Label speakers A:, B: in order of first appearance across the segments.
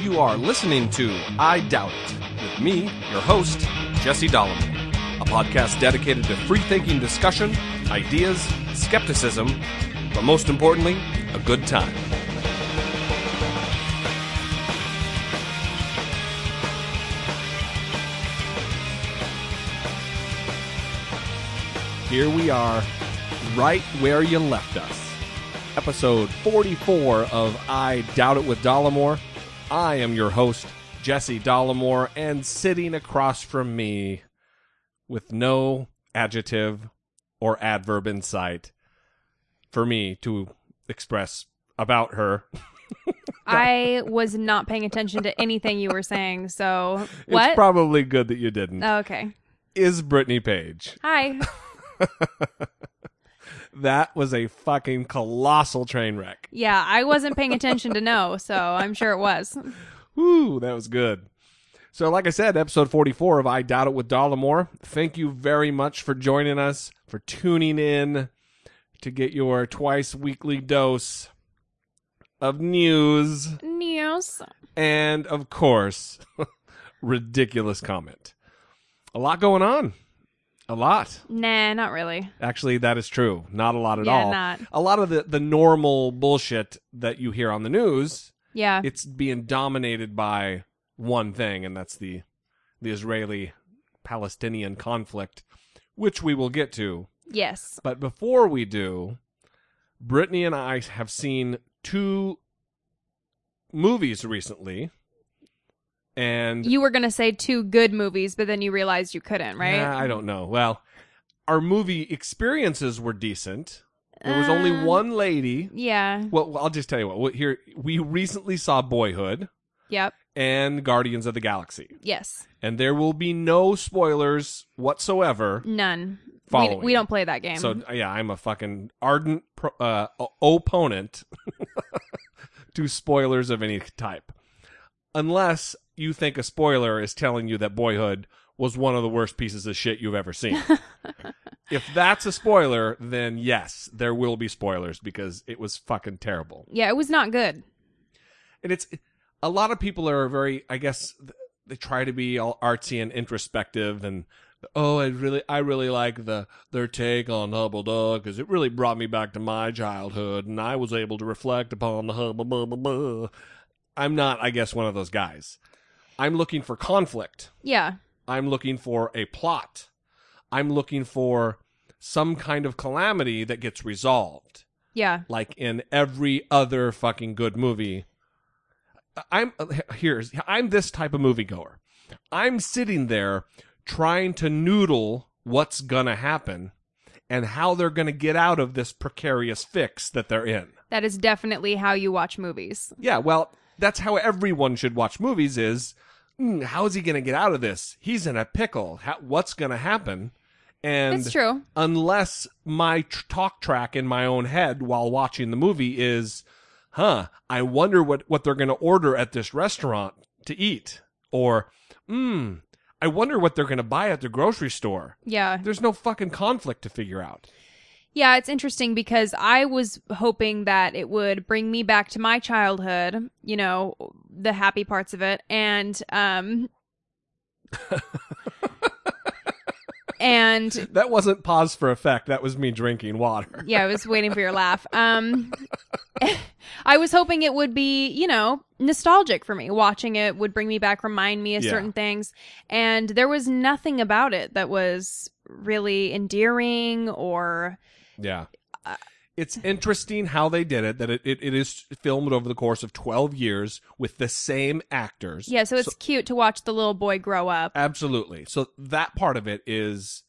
A: You are listening to I Doubt It with me, your host, Jesse Dollamore, a podcast dedicated to free thinking discussion, ideas, skepticism, but most importantly, a good time. Here we are, right where you left us. Episode 44 of I Doubt It with Dollamore. I am your host, Jesse Dollamore, and sitting across from me with no adjective or adverb in sight for me to express about her.
B: I was not paying attention to anything you were saying. So what?
A: It's probably good that you didn't.
B: Oh, okay.
A: Is Brittany Page.
B: Hi.
A: That was a fucking colossal train wreck.
B: Yeah, I wasn't paying attention to know, so I'm sure it was.
A: Woo, that was good. So, like I said, episode 44 of I Doubt It with Dollamore. Thank you very much for joining us, for tuning in to get your twice weekly dose of news
B: News.
A: and, of course, ridiculous comment. A lot going on. A lot.
B: Nah, not really.
A: Actually, that is true. Not a lot at
B: Yeah,
A: all.
B: not.
A: A lot of the, the normal bullshit that you hear on the news
B: Yeah.
A: it's being dominated by one thing, and that's the the Israeli Palestinian conflict, which we will get to.
B: yes.
A: But before we do, Brittany and I have seen two movies recently, and
B: You were going to say two good movies, but then you realized you couldn't, right?
A: Yeah, I don't know. Well, our movie experiences were decent. There was only
B: Uh,
A: one lady.
B: Yeah.
A: Well, I'll just tell you what. Here, we recently saw Boyhood
B: Yep.
A: and Guardians of the Galaxy.
B: Yes.
A: and there will be no spoilers whatsoever.
B: None. We,
A: Following.
B: we don't play that game.
A: So yeah, I'm a fucking ardent pro, uh, opponent to spoilers of any type, unless you think a spoiler is telling you that Boyhood was one of the worst pieces of shit you've ever seen. if that's a spoiler, then yes, there will be spoilers because it was fucking terrible.
B: yeah, it was not good.
A: and it's a lot of people are very i guess they try to be all artsy and introspective and oh i really i really like the their take on hubble dog because it really brought me back to my childhood and i was able to reflect upon the hubble blah, blah, blah. i'm not i guess one of those guys i'm looking for conflict
B: Yeah.
A: i'm looking for a plot i'm looking for some kind of calamity that gets resolved
B: Yeah.
A: like in every other fucking good movie. I'm here's I'm this type of moviegoer. I'm sitting there trying to noodle what's gonna happen and how they're gonna get out of this precarious fix that they're in.
B: That is definitely how you watch movies.
A: Yeah, well, that's how everyone should watch movies. Is "Hmm, how is he gonna get out of this? He's in a pickle. How, what's gonna happen? And
B: It's true.
A: unless my tr- talk track in my own head while watching the movie is, huh, I wonder what, what they're going to order at this restaurant to eat. Or, hmm, I wonder what they're going to buy at the grocery store.
B: Yeah.
A: There's no fucking conflict to figure out.
B: Yeah, it's interesting because I was hoping that it would bring me back to my childhood, you know, the happy parts of it and um and
A: That wasn't pause for effect. That was me drinking water.
B: yeah, I was waiting for your laugh. Um I was hoping it would be, you know, nostalgic for me. Watching it would bring me back, remind me of
A: Yeah.
B: certain things. And there was nothing about it that was really endearing or
A: Yeah.
B: Uh,
A: It's interesting how they did it, that it, it, it is filmed over the course of 12 years with the same actors.
B: yeah, so it's cute to watch the little boy grow up.
A: Absolutely. So that part of it is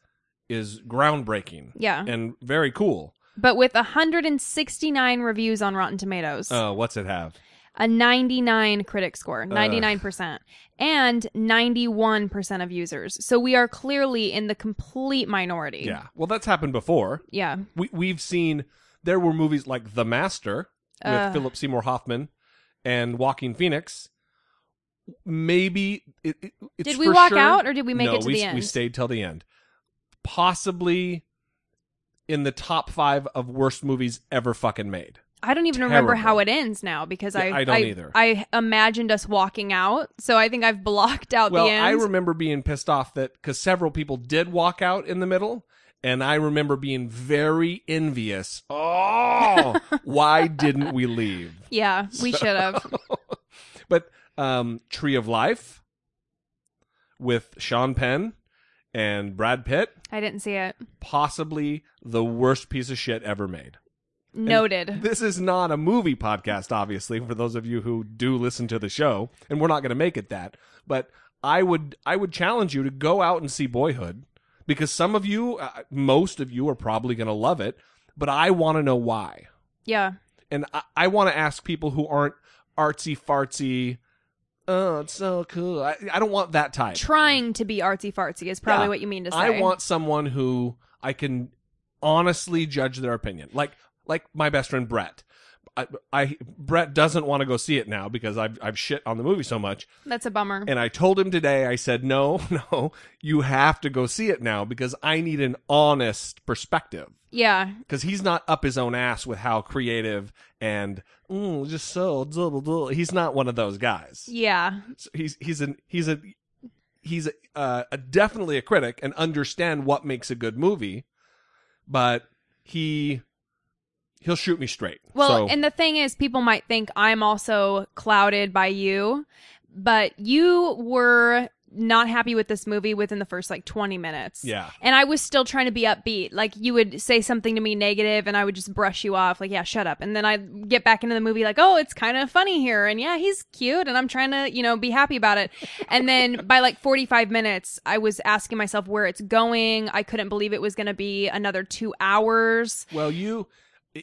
A: is groundbreaking
B: Yeah.
A: and very cool.
B: but with 169 reviews on Rotten Tomatoes,
A: Uh, what's it have?
B: A 99 critic score, 99%, and 91% of users. So we are clearly in the complete minority.
A: Yeah. Well, that's happened before.
B: Yeah.
A: We we've seen there were movies like The Master with
B: Uh.
A: Philip Seymour Hoffman and Joaquin Phoenix. Maybe it, it- it's
B: Did we walk
A: sure-
B: out or did we make
A: no,
B: it to
A: we,
B: the
A: We stayed till the end. Possibly in the top five of worst movies ever fucking made.
B: I don't even remember how it ends now because
A: Yeah,
B: I
A: I don't either.
B: I imagined us walking out, so I think I've blocked out
A: Well,
B: the end.
A: I remember being pissed off that because several people did walk out in the middle, and I remember being very envious. Oh, why didn't we leave?
B: yeah, we should have.
A: But um, Tree of Life with Sean Penn and Brad Pitt,
B: I didn't see it.
A: possibly the worst piece of shit ever made.
B: Noted.
A: This is not a movie podcast, obviously, for those of you who do listen to the show, and we're not going to make it that. But I would, I would challenge you to go out and see Boyhood, because some of you, uh, most of you, are probably going to love it. But I want to know why,
B: yeah.
A: and I, I want to ask people who aren't artsy fartsy. Oh, it's so cool. I, I don't want that type.
B: Trying to be artsy fartsy is probably
A: Yeah.
B: what you mean to say.
A: I want someone who I can honestly judge their opinion. Like like my best friend Brett. I, I Brett doesn't want to go see it now because I've I've shit on the movie so much.
B: That's a bummer.
A: And I told him today, I said, No, no, you have to go see it now because I need an honest perspective.
B: yeah.
A: Because he's not up his own ass with how creative and mm, just so duh, duh, duh." he's not one of those guys.
B: Yeah.
A: So he's he's an he's a he's a, uh, a definitely a critic and understand what makes a good movie, but he he'll shoot me straight.
B: Well,
A: so,
B: and the thing is, people might think I'm also clouded by you, but you were not happy with this movie within the first like 20 minutes.
A: yeah,
B: And I was still trying to be upbeat. Like you would say something to me negative and I would just brush you off like, yeah, shut up. And then I'd get back into the movie like, oh, it's kind of funny here. And yeah, he's cute and I'm trying to, you know, be happy about it. And then by like 45 minutes, I was asking myself where it's going. I couldn't believe it was going to be another two hours.
A: well, you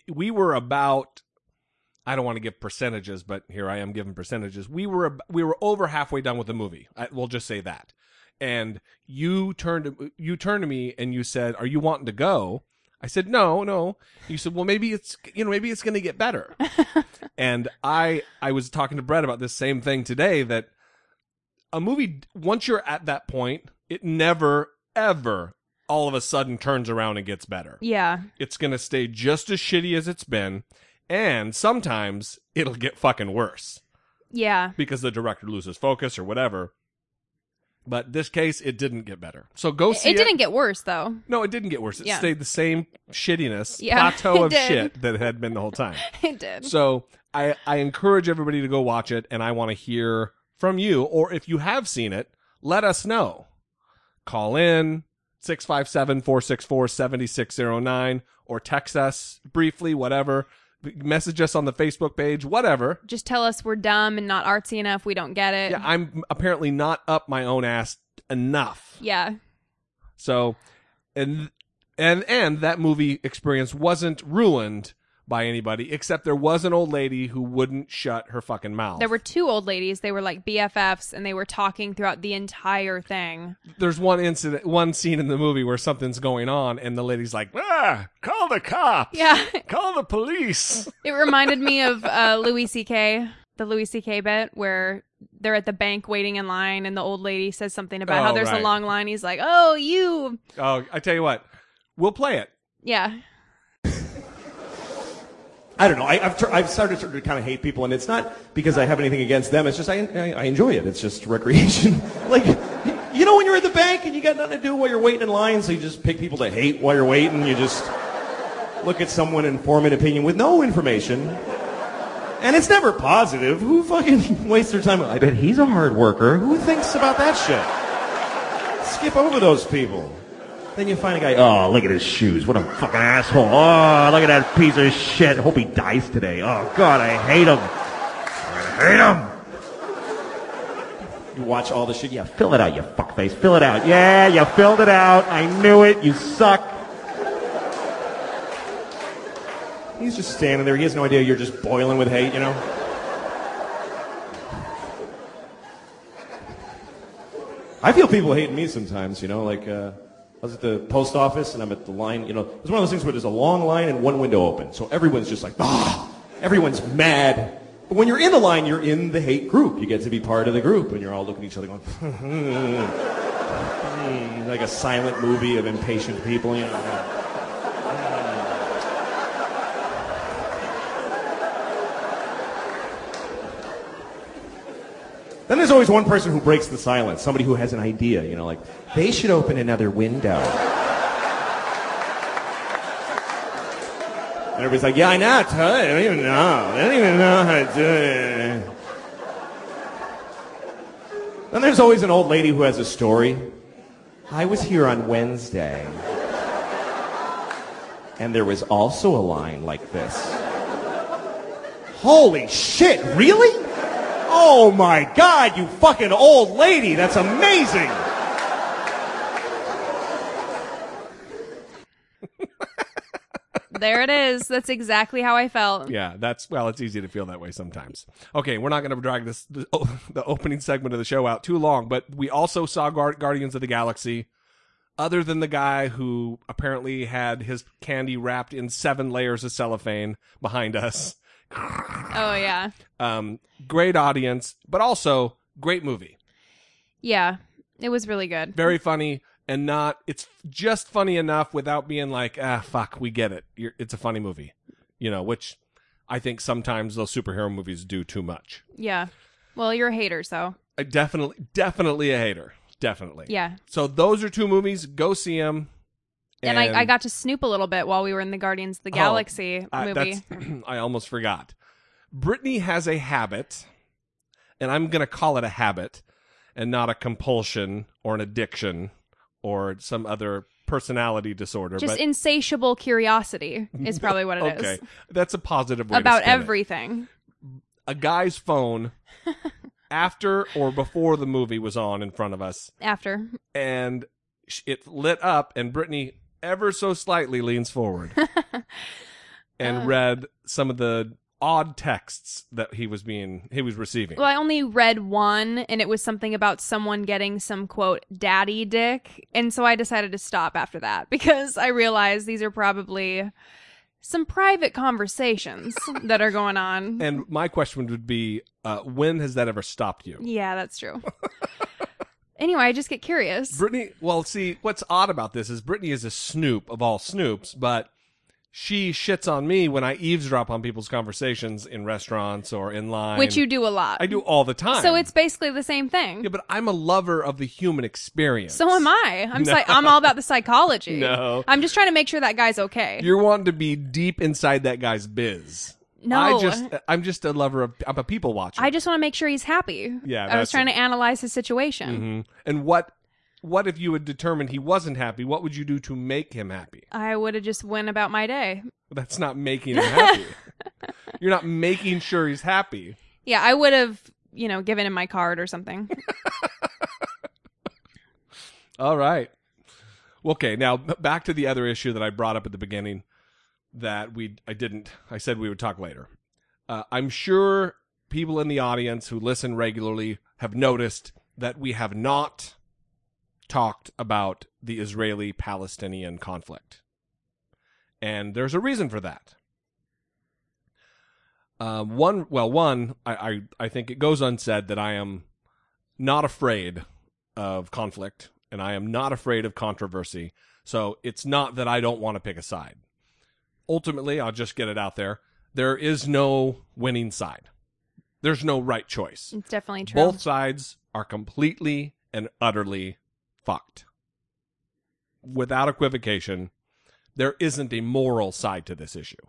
A: we were about. I don't want to give percentages, but here I am giving percentages. We were we were over halfway done with the movie. I, we'll just say that. And you turned you turned to me and you said, "Are you wanting to go?" I said, "No, no." You said, "Well, maybe it's you know maybe it's going to get better." and I I was talking to Brett about this same thing today that a movie once you're at that point, it never ever all of a sudden turns around and gets better
B: Yeah.
A: it's going to stay just as shitty as it's been and sometimes it'll get fucking worse
B: Yeah.
A: because the director loses focus or whatever but this case it didn't get better so go see
B: It
A: it,
B: didn't get worse though.
A: no it didn't get worse it
B: Yeah.
A: stayed the same shittiness
B: Yeah,
A: plateau of
B: did.
A: shit that it had been the whole time
B: It did.
A: so I, I encourage everybody to go watch it and i want to hear from you or if you have seen it let us know call in 657-464-7609 or text us briefly whatever message us on the facebook page whatever
B: Just tell us we're dumb and not artsy enough. We don't get it.
A: yeah i'm apparently not up my own ass enough
B: Yeah.
A: so and and and that movie experience wasn't ruined by anybody except there was an old lady who wouldn't shut her fucking mouth
B: There were two old ladies. They were like BFFs and they were talking throughout the entire thing.
A: there's one incident, one scene in the movie where something's going on, and the lady's like, "Ah, call the cops!
B: Yeah.
A: call the police!"
B: It reminded me of uh, Louis C.K., the Louis C.K. bit where they're at the bank waiting in line and the old lady says something about how
A: Oh,
B: there's
A: right.
B: a long line. He's like, oh, you.
A: Oh, I tell you what, we'll play it.
B: Yeah.
C: I don't know. I, I've, tr- I've started to kind of hate people, and it's not because I have anything against them. It's just I, I, I enjoy it. It's just recreation. like, you know, when you're at the bank and you got nothing to do while you're waiting in line, so you just pick people to hate while you're waiting. You just look at someone and form an opinion with no information. And it's never positive. Who fucking wastes their time? I bet he's a hard worker. Who thinks about that shit? Skip over those people. Then you find a guy, oh, look at his shoes. What a fucking asshole. Oh, look at that piece of shit. Hope he dies today. Oh, God, I hate him. I hate him. You watch all the shit. Yeah, fill it out, you fuckface. Fill it out. Yeah, you filled it out. I knew it. You suck. He's just standing there. He has no idea you're just boiling with hate, you know? I feel people hating me sometimes, you know, like uh, I was at the post office and I'm at the line, you know, it's one of those things where there's a long line and one window open. So everyone's just like, ah, everyone's mad. But when you're in the line, you're in the hate group. You get to be part of the group and you're all looking at each other going, like a silent movie of impatient people, you know. Then there's always one person who breaks the silence, somebody who has an idea, you know, like, they should open another window. And everybody's like, yeah, I know, I don't even know. I don't even know how to do it. Then there's always an old lady who has a story. I was here on Wednesday. And there was also a line like this. Holy shit, really? Oh my god, you fucking old lady. That's amazing.
B: There it is. That's exactly how I felt.
A: Yeah, that's well, it's easy to feel that way sometimes. Okay, we're not going to drag this the, the opening segment of the show out too long, but we also saw Guard, Guardians of the Galaxy. Other than the guy who apparently had his candy wrapped in seven layers of cellophane behind us,
B: Oh yeah.
A: um, great audience, but also great movie.
B: Yeah. It was really good.
A: Very funny and not. It's just funny enough without being like, ah, fuck, we get it. You're, it's a funny movie, you know, which I think sometimes those superhero movies do too much.
B: Yeah. Well, you're a hater, so
A: I definitely, definitely a hater. Definitely.
B: yeah.
A: So those are two movies. Go see them.
B: And, I, I got to snoop a little bit while we were in the Guardians of the oh, Galaxy movie.
A: I almost forgot. Brittany has a habit, and I'm going to call it a habit and not a compulsion or an addiction or some other personality disorder.
B: Just
A: but,
B: insatiable curiosity is probably what it is
A: okay, that's a positive way
B: about
A: spin it.
B: everything.
A: A guy's phone after or before the movie was on in front of us,
B: After.
A: and it lit up, and Brittany ever so slightly leans forward and
B: Uh.
A: read some of the odd texts that he was being he was receiving.
B: Well, I only read one, and it was something about someone getting some quote daddy dick, and so I decided to stop after that because I realized these are probably some private conversations that are going on.
A: and my question would be, uh, when has that ever stopped you?
B: Yeah, that's true. anyway, I just get curious.
A: Brittany, well, see, what's odd about this is Brittany is a snoop of all snoops, but she shits on me when I eavesdrop on people's conversations in restaurants or in line.
B: Which you do a lot.
A: I do all the time.
B: So it's basically the same thing.
A: Yeah, but I'm a lover of the human experience.
B: So am I. I'm psy- I'm all about the psychology.
A: No.
B: I'm just trying to make sure that guy's okay.
A: You're wanting to be deep inside that guy's biz.
B: No.
A: I just I'm just a lover of I'm a people watcher.
B: I just want to make sure he's happy.
A: Yeah,
B: I was trying
A: it.
B: to analyze his situation.
A: Mhm. And what what if you had determined he wasn't happy? What would you do to make him happy?
B: I would have just went about my day.
A: That's not making him happy. You're not making sure he's happy.
B: Yeah, I would have, you know, given him my card or something.
A: All right. Okay, now back to the other issue that I brought up at the beginning that we I didn't I said we would talk later. Uh, I'm sure people in the audience who listen regularly have noticed that we have not talked about the Israeli-Palestinian conflict. And there's a reason for that. Um, one, well, one, I, I, I think it goes unsaid that I am not afraid of conflict and I am not afraid of controversy. So it's not that I don't want to pick a side. Ultimately, I'll just get it out there. There is no winning side. There's no right choice.
B: It's definitely true.
A: Both sides are completely and utterly fucked. Without equivocation, there isn't a moral side to this issue.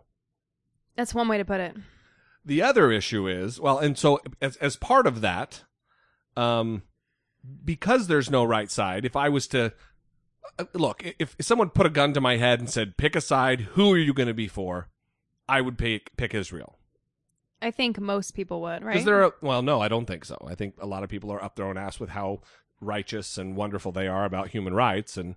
B: That's one way to put it.
A: The other issue is, well, and so as as part of that, um, because there's no right side, if I was to Uh, look, if, if someone put a gun to my head and said, "Pick a side," who are you going to be for? I would pick pick Israel
B: I think most people would, right?
A: they're a, well, no, I don't think so. I think a lot of people are up their own ass with how righteous and wonderful they are about human rights, and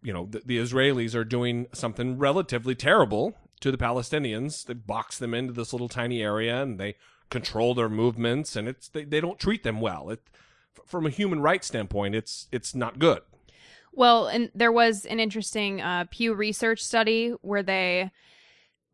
A: you know, the, the Israelis are doing something relatively terrible to the Palestinians. They box them into this little tiny area and they control their movements, and it's they, they don't treat them well. It, from a human rights standpoint, it's it's not good.
B: Well, and there was an interesting uh, Pew Research study where they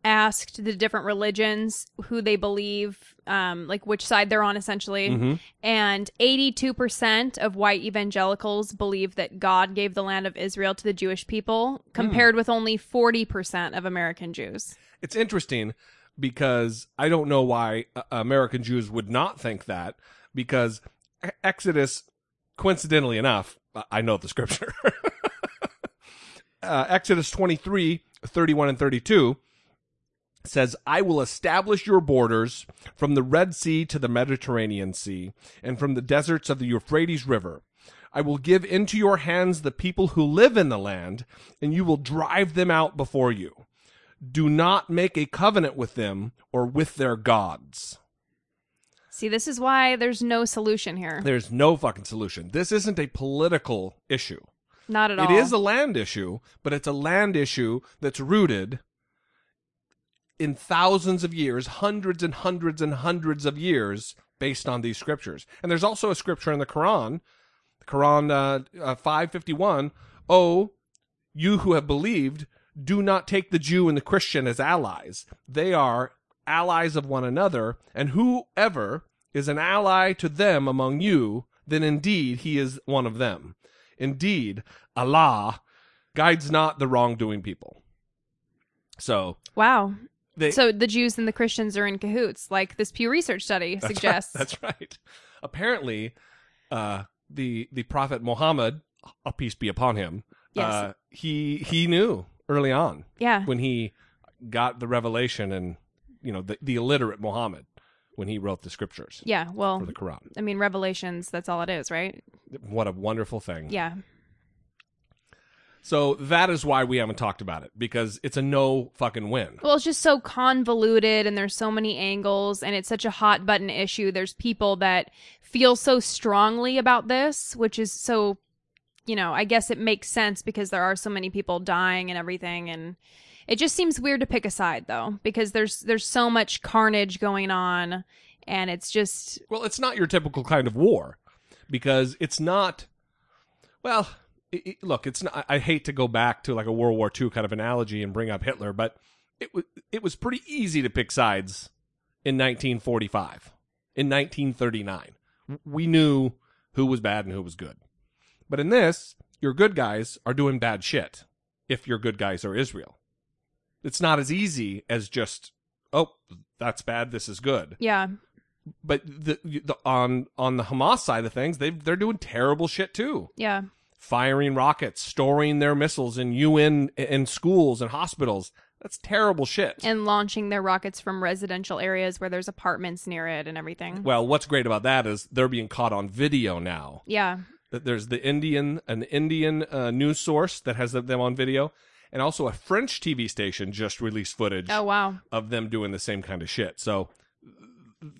B: asked the different religions who they believe, um, like which side they're on, essentially.
A: Mhm.
B: And 82% of white evangelicals believe that God gave the land of Israel to the Jewish people, compared with only 40% of American Jews.
A: It's interesting because I don't know why uh, American Jews would not think that because Exodus, coincidentally enough, I- know the scripture. uh, Exodus 23, 31 and 32 says, I will establish your borders from the Red Sea to the Mediterranean Sea, and from the deserts of the Euphrates River. I will give into your hands the people who live in the land, and you will drive them out before you. Do not make a covenant with them or with their gods.
B: See, this is why there's no solution here.
A: There's no fucking solution. This isn't a political issue.
B: Not at all.
A: It is a land issue, but it's a land issue that's rooted in thousands of years, hundreds and hundreds and hundreds of years based on these scriptures. And there's also a scripture in the Quran, the Quran uh, uh, 551, oh, you who have believed, do not take the Jew and the Christian as allies. They are allies of one another, and whoever is an ally to them among you, then indeed he is one of them. Indeed, Allah guides not the wrongdoing people. So
B: wow.
A: they
B: So the Jews and the Christians are in cahoots, like this Pew Research study
A: That's
B: suggests.
A: Right. That's right. Apparently, uh, the the Prophet Muhammad, a peace be upon him,
B: Yes.
A: uh, he he knew early on
B: yeah.
A: when he got the revelation and you know the, the illiterate Muhammad when he wrote the scriptures
B: Yeah. Well,
A: for the Quran.
B: I mean, Revelations, that's all it is, right?
A: What a wonderful thing.
B: Yeah.
A: So that is why we haven't talked about it because it's a no fucking win.
B: Well, it's just so convoluted and there's so many angles and it's such a hot button issue. There's people that feel so strongly about this, which is so, you know, I guess it makes sense because there are so many people dying and everything and it just seems weird to pick a side though because there's there's so much carnage going on and it's just
A: Well, it's not your typical kind of war because it's not. Well, it, it- look, it's not. I hate to go back to like a World War II kind of analogy and bring up Hitler, but it was it was pretty easy to pick sides in 1945, in 1939. We knew who was bad and who was good, but in this, your good guys are doing bad shit. If your good guys are Israel, it's not as easy as just oh that's bad, this is good
B: yeah.
A: but the, the on on the Hamas side of things, they they're doing terrible shit too.
B: Yeah.
A: Firing rockets, storing their missiles in UN in schools and hospitals. That's terrible shit.
B: And launching their rockets from residential areas where there's apartments near it and everything.
A: well, what's great about that is they're being caught on video now.
B: Yeah.
A: There's the Indian an Indian uh, news source that has them on video, and also a French TV station just released footage
B: Oh wow.
A: of them doing the same kind of shit. So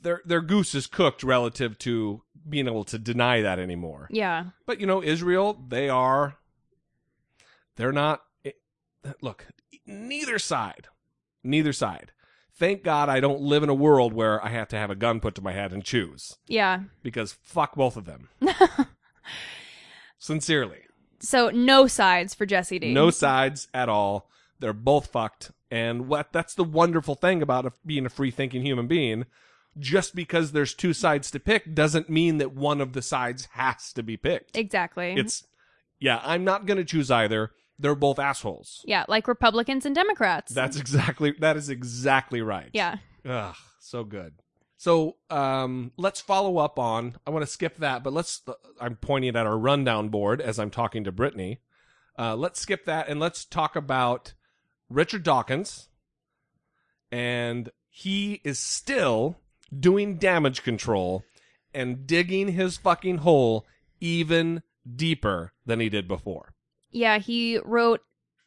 A: their their goose is cooked relative to being able to deny that anymore.
B: Yeah.
A: But you know, Israel, they are they're not it- look, neither side. Neither side. Thank God I don't live in a world where I have to have a gun put to my head and choose
B: Yeah.
A: because fuck both of them. Sincerely.
B: So no sides for Jesse D.
A: No sides at all. They're both fucked. And what that's the wonderful thing about a, being a free thinking human being. Just because there's two sides to pick doesn't mean that one of the sides has to be picked.
B: Exactly.
A: It's yeah, I'm not going to choose either. They're both assholes.
B: yeah, like Republicans and Democrats.
A: That's exactly that is exactly right.
B: yeah.
A: Ugh, so good. So, um, let's follow up on. I want to skip that, but let's. I'm pointing at our rundown board as I'm talking to Brittany. Uh, let's skip that and let's talk about Richard Dawkins. And he is still doing damage control and digging his fucking hole even deeper than he did before.
B: Yeah, he wrote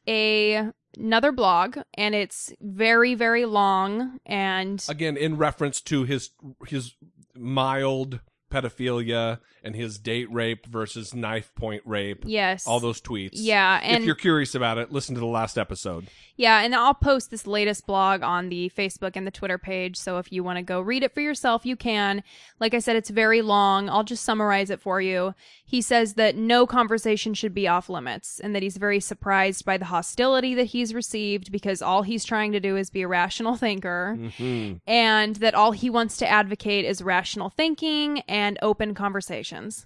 B: a another blog and it's very very long and
A: again in reference to his his mild pedophilia and his date rape versus knife point rape
B: yes.
A: all those tweets
B: Yeah, and
A: if you're curious about it listen to the last episode
B: Yeah, and I'll post this latest blog on the Facebook and the Twitter page. So if you want to go read it for yourself, you can. Like I said, it's very long. I'll just summarize it for you. He says that no conversation should be off limits and that he's very surprised by the hostility that he's received because all he's trying to do is be a rational thinker mm-hmm. and that all he wants to advocate is rational thinking and open conversations.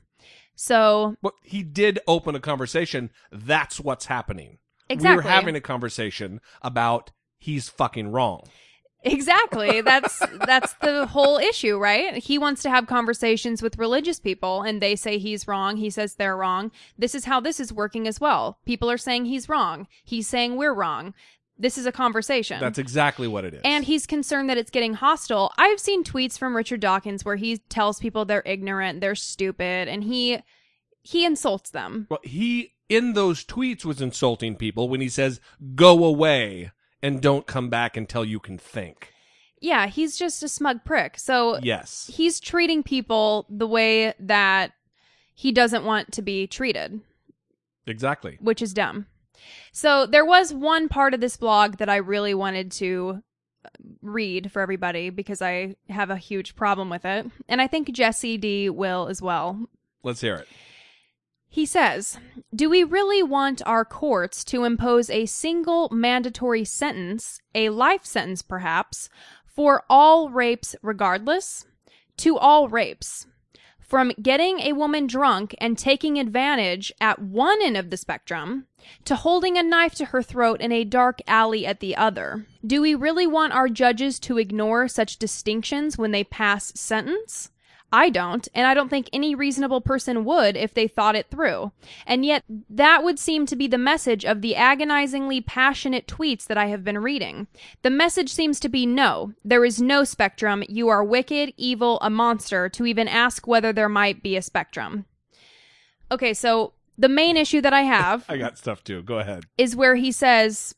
B: So,
A: but he did open a conversation that's what's happening
B: Exactly.
A: we're having a conversation about he's fucking wrong
B: Exactly. That's that's the whole issue, right? He wants to have conversations with religious people and they say he's wrong, he says they're wrong. This is how this is working as well. People are saying he's wrong. He's saying we're wrong. This is a conversation.
A: That's exactly what it is.
B: and he's concerned that it's getting hostile. I've seen tweets from Richard Dawkins where he tells people they're ignorant, they're stupid, and he he insults them.
A: well, he in those tweets was insulting people when he says go away and don't come back until you can think.
B: Yeah, he's just a smug prick. So
A: Yes.
B: he's treating people the way that he doesn't want to be treated,
A: Exactly.
B: which is dumb. So there was one part of this blog that I really wanted to uh, read for everybody because I have a huge problem with it. And I think Jesse D will as well.
A: Let's hear it.
B: He says, Do we really want our courts to impose a single mandatory sentence, a life sentence perhaps, for all rapes regardless? To all rapes. From getting a woman drunk and taking advantage at one end of the spectrum to holding a knife to her throat in a dark alley at the other. Do we really want our judges to ignore such distinctions when they pass sentence? I don't, and I don't think any reasonable person would if they thought it through. And yet, that would seem to be the message of the agonizingly passionate tweets that I have been reading. The message seems to be no, there is no spectrum. You are wicked, evil, a monster, to even ask whether there might be a spectrum. Okay, so the main issue that I have
A: I got stuff too. Go ahead.
B: is where he says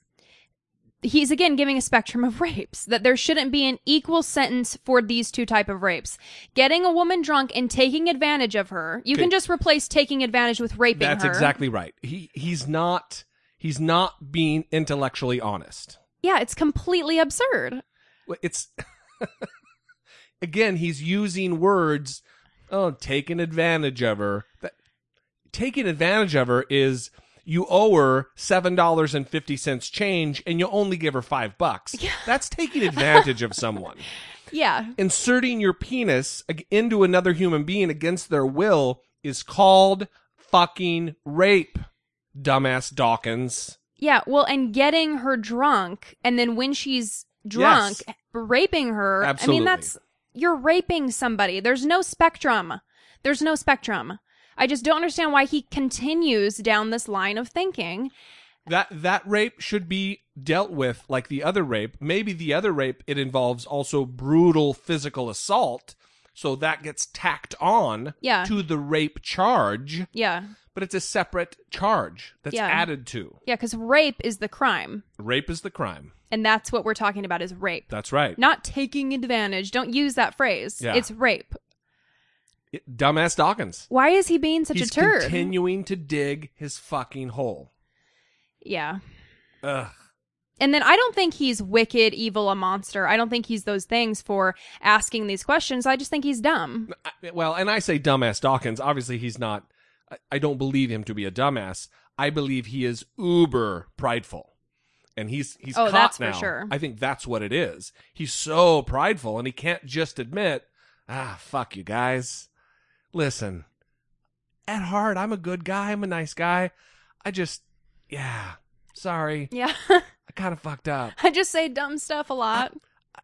B: he's again giving a spectrum of rapes that there shouldn't be an equal sentence for these two type of rapes getting a woman drunk and taking advantage of her you can just replace taking advantage with raping
A: That's
B: her
A: exactly right. He he's not he's not being intellectually honest.
B: yeah it's completely absurd
A: Well, It's again, he's using words. Oh, taking advantage of her. That taking advantage of her is you owe her seven dollars and fifty cents change, and you only give her five bucks. That's taking advantage of someone.
B: yeah
A: Inserting your penis into another human being against their will is called fucking rape. Dumbass Dawkins.
B: yeah well and getting her drunk and then when she's drunk
A: Yes.
B: raping her i mean that's you're raping somebody there's no spectrum there's no spectrum i just don't understand why he continues down this line of thinking
A: That that rape should be dealt with like the other rape. Maybe the other rape it involves also brutal physical assault, so that gets tacked on
B: Yeah.
A: to the rape charge,
B: yeah
A: but it's a separate charge that's
B: Yeah.
A: added to.
B: Yeah, because rape is the crime.
A: Rape is the crime.
B: And that's what we're talking about is rape.
A: That's right.
B: Not taking advantage. Don't use that phrase.
A: Yeah.
B: It's rape.
A: Dumbass Dawkins.
B: Why is he being such
A: He's
B: a turd?
A: continuing to dig his fucking hole.
B: yeah.
A: Ugh.
B: And then I don't think he's wicked, evil, a monster. I don't think he's those things for asking these questions. I just think he's dumb.
A: Well, and I say dumbass Dawkins. Obviously, he's not. I, don't believe him to be a dumbass. I believe he is uber prideful, and he's he's
B: Oh,
A: caught
B: that's for
A: now.
B: sure.
A: I think that's what it is. He's so prideful, and he can't just admit, ah, fuck you guys. Listen, at heart, I'm a good guy. I'm a nice guy. I just, yeah, sorry,
B: Yeah.
A: I kind of fucked up.
B: I just say dumb stuff a lot.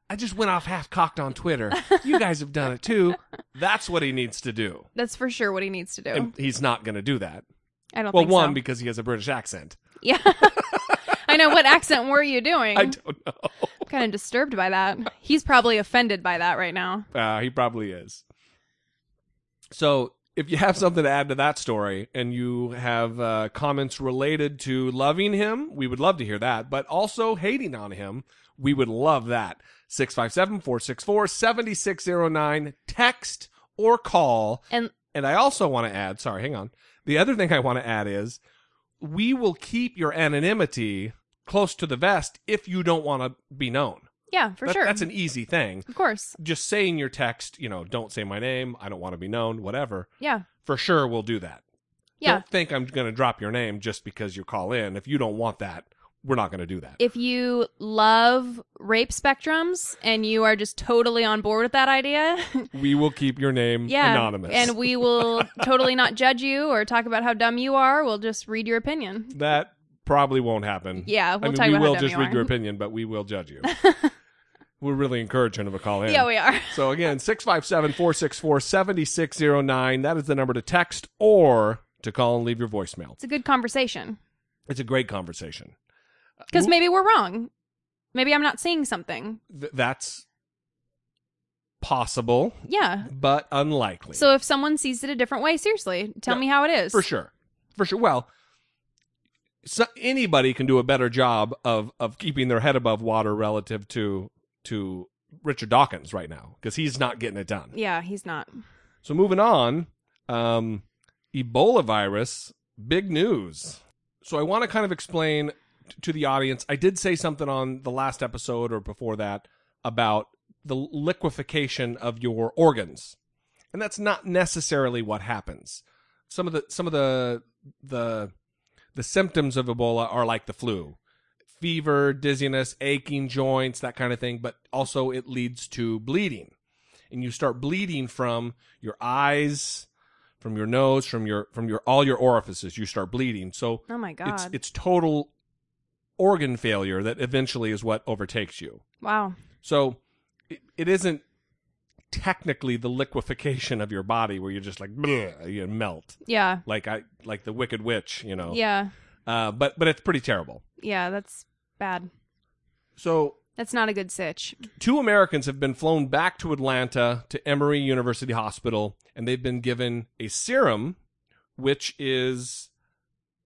A: I just went off half cocked on Twitter. You guys have done it too. That's what he needs to do.
B: That's for sure what he needs to do.
A: And he's not going to do that.
B: I don't
A: Well, one
B: so.
A: because he has a British accent.
B: yeah. I know. What accent were you doing?
A: I don't know.
B: I'm kind of disturbed by that. He's probably offended by that right now.
A: Uh, he probably is. So, if you have something to add to that story and you have uh, comments related to loving him, we would love to hear that. But also hating on him, we would love that. 657 464 7609. Text or call.
B: And
A: And I also want to add, sorry, hang on. The other thing I want to add is we will keep your anonymity close to the vest if you don't want to be known.
B: Yeah, for
A: That-
B: sure.
A: That's an easy thing.
B: of course.
A: Just saying your text, you know, don't say my name, I don't want to be known, whatever.
B: Yeah.
A: For sure, we'll do that.
B: Yeah.
A: Don't think I'm going to drop your name just because you call in. If you don't want that, we're not going to do that.
B: if you love rape spectrums and you are just totally on board with that idea,
A: we will keep your name
B: yeah,
A: anonymous.
B: and we will totally not judge you or talk about how dumb you are. We'll just read your opinion.
A: that probably won't happen.
B: Yeah, we'll
A: mean,
B: talk
A: we
B: about
A: will just read your opinion, but we will judge you. We're really encouraging him to call in.
B: Yeah, we are.
A: So again, 657-464-7609. That is the number to text or to call and leave your voicemail.
B: It's a good conversation.
A: It's a great conversation.
B: Uh, because maybe we're wrong. Maybe I'm not seeing something.
A: Th- that's possible,
B: Yeah.
A: but unlikely.
B: So if someone sees it a different way, seriously, tell me how it is.
A: for sure. For sure. Well, so anybody can do a better job of of keeping their head above water relative to to Richard Dawkins right now because he's not getting it done.
B: Yeah, he's not.
A: So moving on, um, Ebola virus, big news. So I want to kind of explain t- to the audience. I did say something on the last episode or before that about the liquefaction of your organs, and that's not necessarily what happens. Some of the some of the the the symptoms of Ebola are like the flu. Fever, dizziness, aching joints, that kind of thing, but also it leads to bleeding and you start bleeding from your eyes, from your nose, from your from your all your orifices. You start bleeding. So
B: Oh my god.
A: it's it's total organ failure that eventually is what overtakes you.
B: wow.
A: So it, it isn't technically the liquefaction of your body where you're just like you melt
B: Yeah.
A: like I like the Wicked Witch, you know.
B: Yeah.
A: Uh, but but it's pretty terrible.
B: Yeah, that's bad.
A: So
B: That's not a good sitch.
A: two Americans have been flown back to Atlanta to Emory University Hospital, and they've been given a serum, which is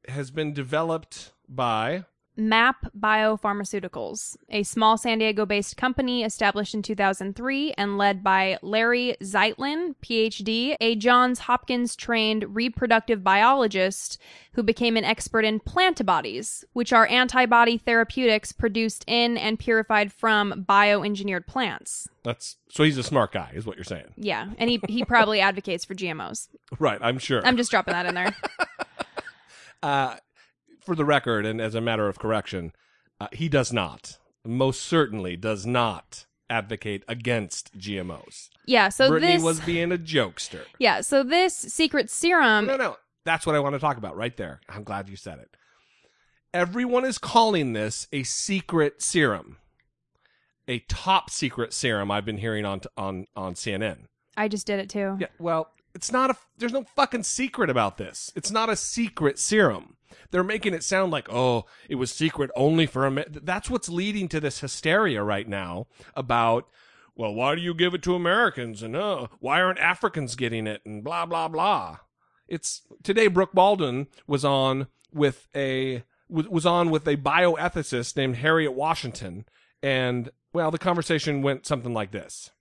A: has been developed by
B: Mapp Biopharmaceuticals, a small San Diego based company established in 2003 and led by Larry Zeitlin, PhD, a Johns Hopkins trained reproductive biologist who became an expert in plantibodies, which are antibody therapeutics produced in and purified from bioengineered plants.
A: that's so he's a smart guy, is what you're saying,
B: Yeah, and he, he probably advocates for GMOs.
A: right? I'm sure.
B: I'm just dropping that in there.
A: uh, for the record, and as a matter of correction, uh, he does not, most certainly, does not advocate against GMOs.
B: Yeah, so
A: Brittany
B: this
A: was being a jokester.
B: Yeah, so this secret serum
A: No, no. That's what I want to talk about right there. I'm glad you said it. Everyone is calling this a secret serum, a top secret serum. I've been hearing on on on CNN.
B: I just did it too.
A: Yeah, well, it's not a. There's no fucking secret about this. It's not a secret serum. They're making it sound like, oh, it was secret only for a. Ma-. That's what's leading to this hysteria right now about. Well, why do you give it to Americans? And uh, why aren't Africans getting it? And blah blah blah. It's today. Brooke Baldwin was on with a was on with a bioethicist named Harriet Washington, and well, the conversation went something like this.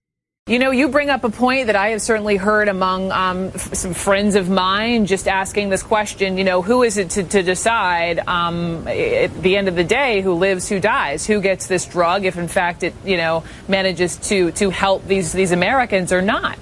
D: You know, you bring up a point that I have certainly heard among um, some friends of mine just asking this question, you know, who is it to, to decide um, at the end of the day who lives, who dies, who gets this drug, if in fact it, you know, manages to, to help these, these Americans or not?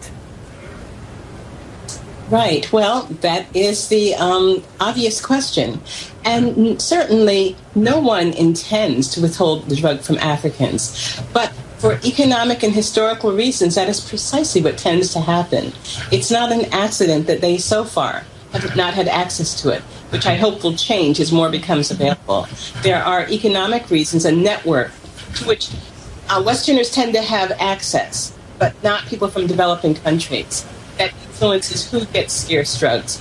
E: Right. Well, that is the um, obvious question. And certainly, no one intends to withhold the drug from Africans. But for economic and historical reasons, that is precisely what tends to happen. It's not an accident that they so far have not had access to it, which I hope will change as more becomes available. There are economic reasons, a network to which uh, Westerners tend to have access, but not people from developing countries. That influences who gets scarce drugs.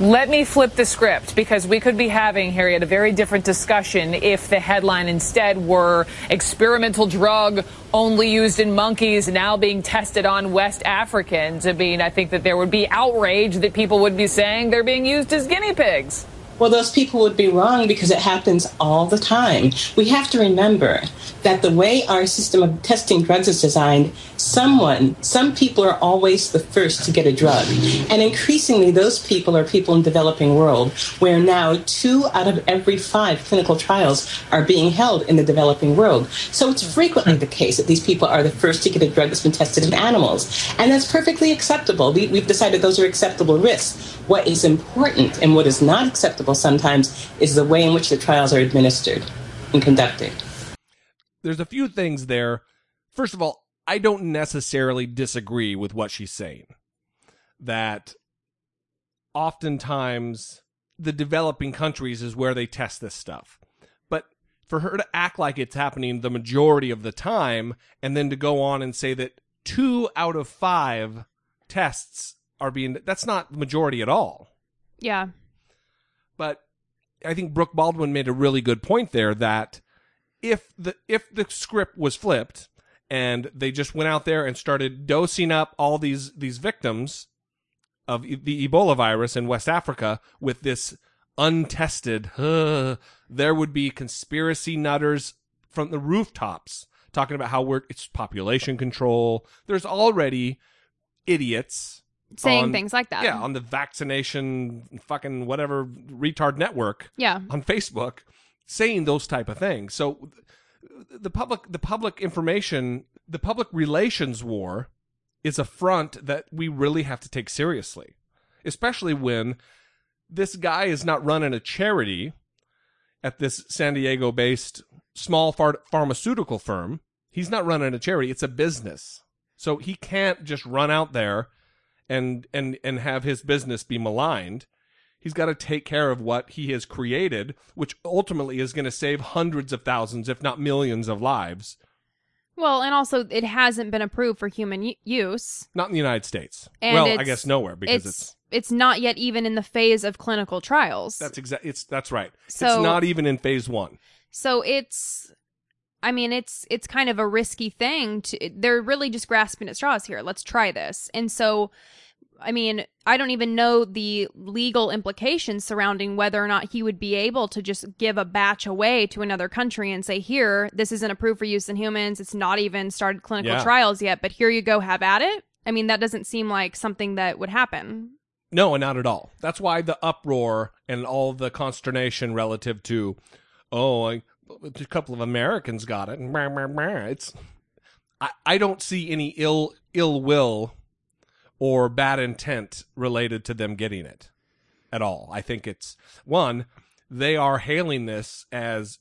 D: Let me flip the script because we could be having, Harriet, a very different discussion if the headline instead were experimental drug only used in monkeys now being tested on West Africans. I mean, I think that there would be outrage that people would be saying they're being used as guinea pigs.
E: Well, those people would be wrong because it happens all the time. We have to remember that the way our system of testing drugs is designed, someone, some people are always the first to get a drug. And increasingly, those people are people in the developing world, where now two out of every five clinical trials are being held in the developing world. So it's frequently the case that these people are the first to get a drug that's been tested in animals. And that's perfectly acceptable. We, we've decided those are acceptable risks. What is important and what is not acceptable sometimes is the way in which the trials are administered and conducted.
A: there's a few things there. First of all, I don't necessarily disagree with what she's saying. That oftentimes the developing countries is where they test this stuff. But for her to act like it's happening the majority of the time and then to go on and say that two out of five tests are being that's not the majority at all
B: Yeah.
A: but I think Brooke Baldwin made a really good point there that if the if the script was flipped and they just went out there and started dosing up all these these victims of the Ebola virus in West Africa with this untested, uh, there would be conspiracy nutters from the rooftops talking about how we're it's population control. There's already idiots
B: Saying
A: on-
B: things like that.
A: yeah, on the vaccination fucking whatever retard network
B: Yeah.
A: on Facebook saying those type of things. So the public the public information, the public relations war is a front that we really have to take seriously. Especially when this guy is not running a charity at this San Diego based small phar- pharmaceutical firm. He's not running a charity, it's a business. So he can't just run out there and and and have his business be maligned. He's got to take care of what he has created, which ultimately is going to save hundreds of thousands, if not millions, of lives.
B: Well, and also it hasn't been approved for human u- use.
A: Not in the United States.
B: And
A: well, I guess nowhere because
B: it's,
A: it's,
B: it's not yet even in the phase of clinical trials.
A: that's exactly. It's that's right.
B: So-
A: it's not even in phase one.
B: So it's I mean it's it's kind of a risky thing to they're really just grasping at straws here. Let's try this. And so I mean, I don't even know the legal implications surrounding whether or not he would be able to just give a batch away to another country and say, "Here, this isn't approved for use in humans. It's not even started clinical
A: Yeah.
B: trials yet, but here you go, have at it." I mean, that doesn't seem like something that would happen.
A: No, not at all. That's why the uproar and all the consternation relative to, oh, I, a couple of Americans got it. It's, I, I don't see any ill ill will or bad intent related to them getting it at all. I think it's one, they are hailing this as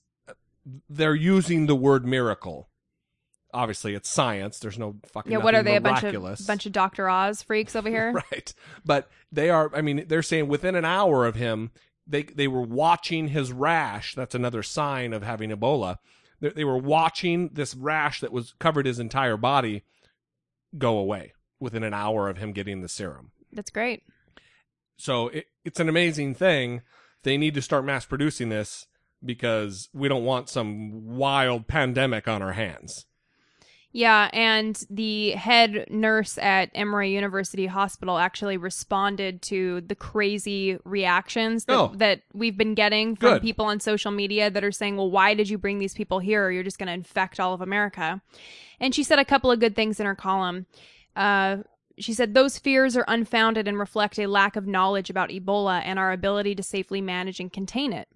A: they're using the word miracle. Obviously, it's science. There's no fucking
B: Yeah, what are they a bunch
A: miraculous.
B: of bunch of Dr. Oz freaks over here?
A: right but they are i mean they're saying within an hour of him they they were watching his rash. That's another sign of having ebola. They, they were watching this rash that was covered his entire body go away within an hour of him getting the serum.
B: That's great.
A: so it, it's an amazing thing. They need to start mass producing this because we don't want some wild pandemic on our hands
B: Yeah, and the head nurse at Emory University Hospital actually responded to the crazy reactions that,
A: Oh.
B: that we've been getting from
A: Good.
B: people on social media that are saying, well, why did you bring these people here? You're just going to infect all of America. And she said a couple of good things in her column. Uh, she said those fears are unfounded and reflect a lack of knowledge about Ebola and our ability to safely manage and contain it.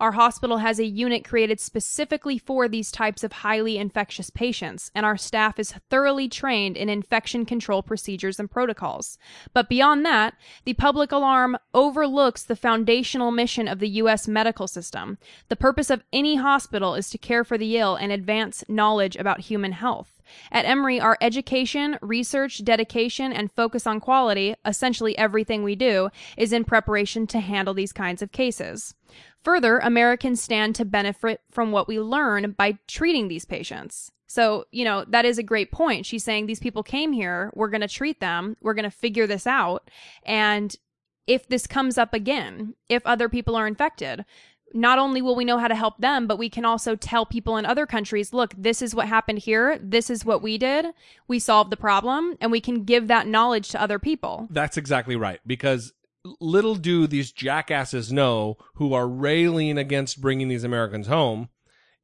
B: Our hospital has a unit created specifically for these types of highly infectious patients, and our staff is thoroughly trained in infection control procedures and protocols. But beyond that, the public alarm overlooks the foundational mission of the U.S. medical system. The purpose of any hospital is to care for the ill and advance knowledge about human health. At Emory, our education, research, dedication, and focus on quality, essentially everything we do, is in preparation to handle these kinds of cases. Further, Americans stand to benefit from what we learn by treating these patients. So, you know, that is a great point. She's saying these people came here, we're going to treat them, we're going to figure this out. And if this comes up again, if other people are infected, not only will we know how to help them, but we can also tell people in other countries, look, this is what happened here. This is what we did. We solved the problem and we can give that knowledge to other people.
A: That's exactly right. Because little do these jackasses know who are railing against bringing these Americans home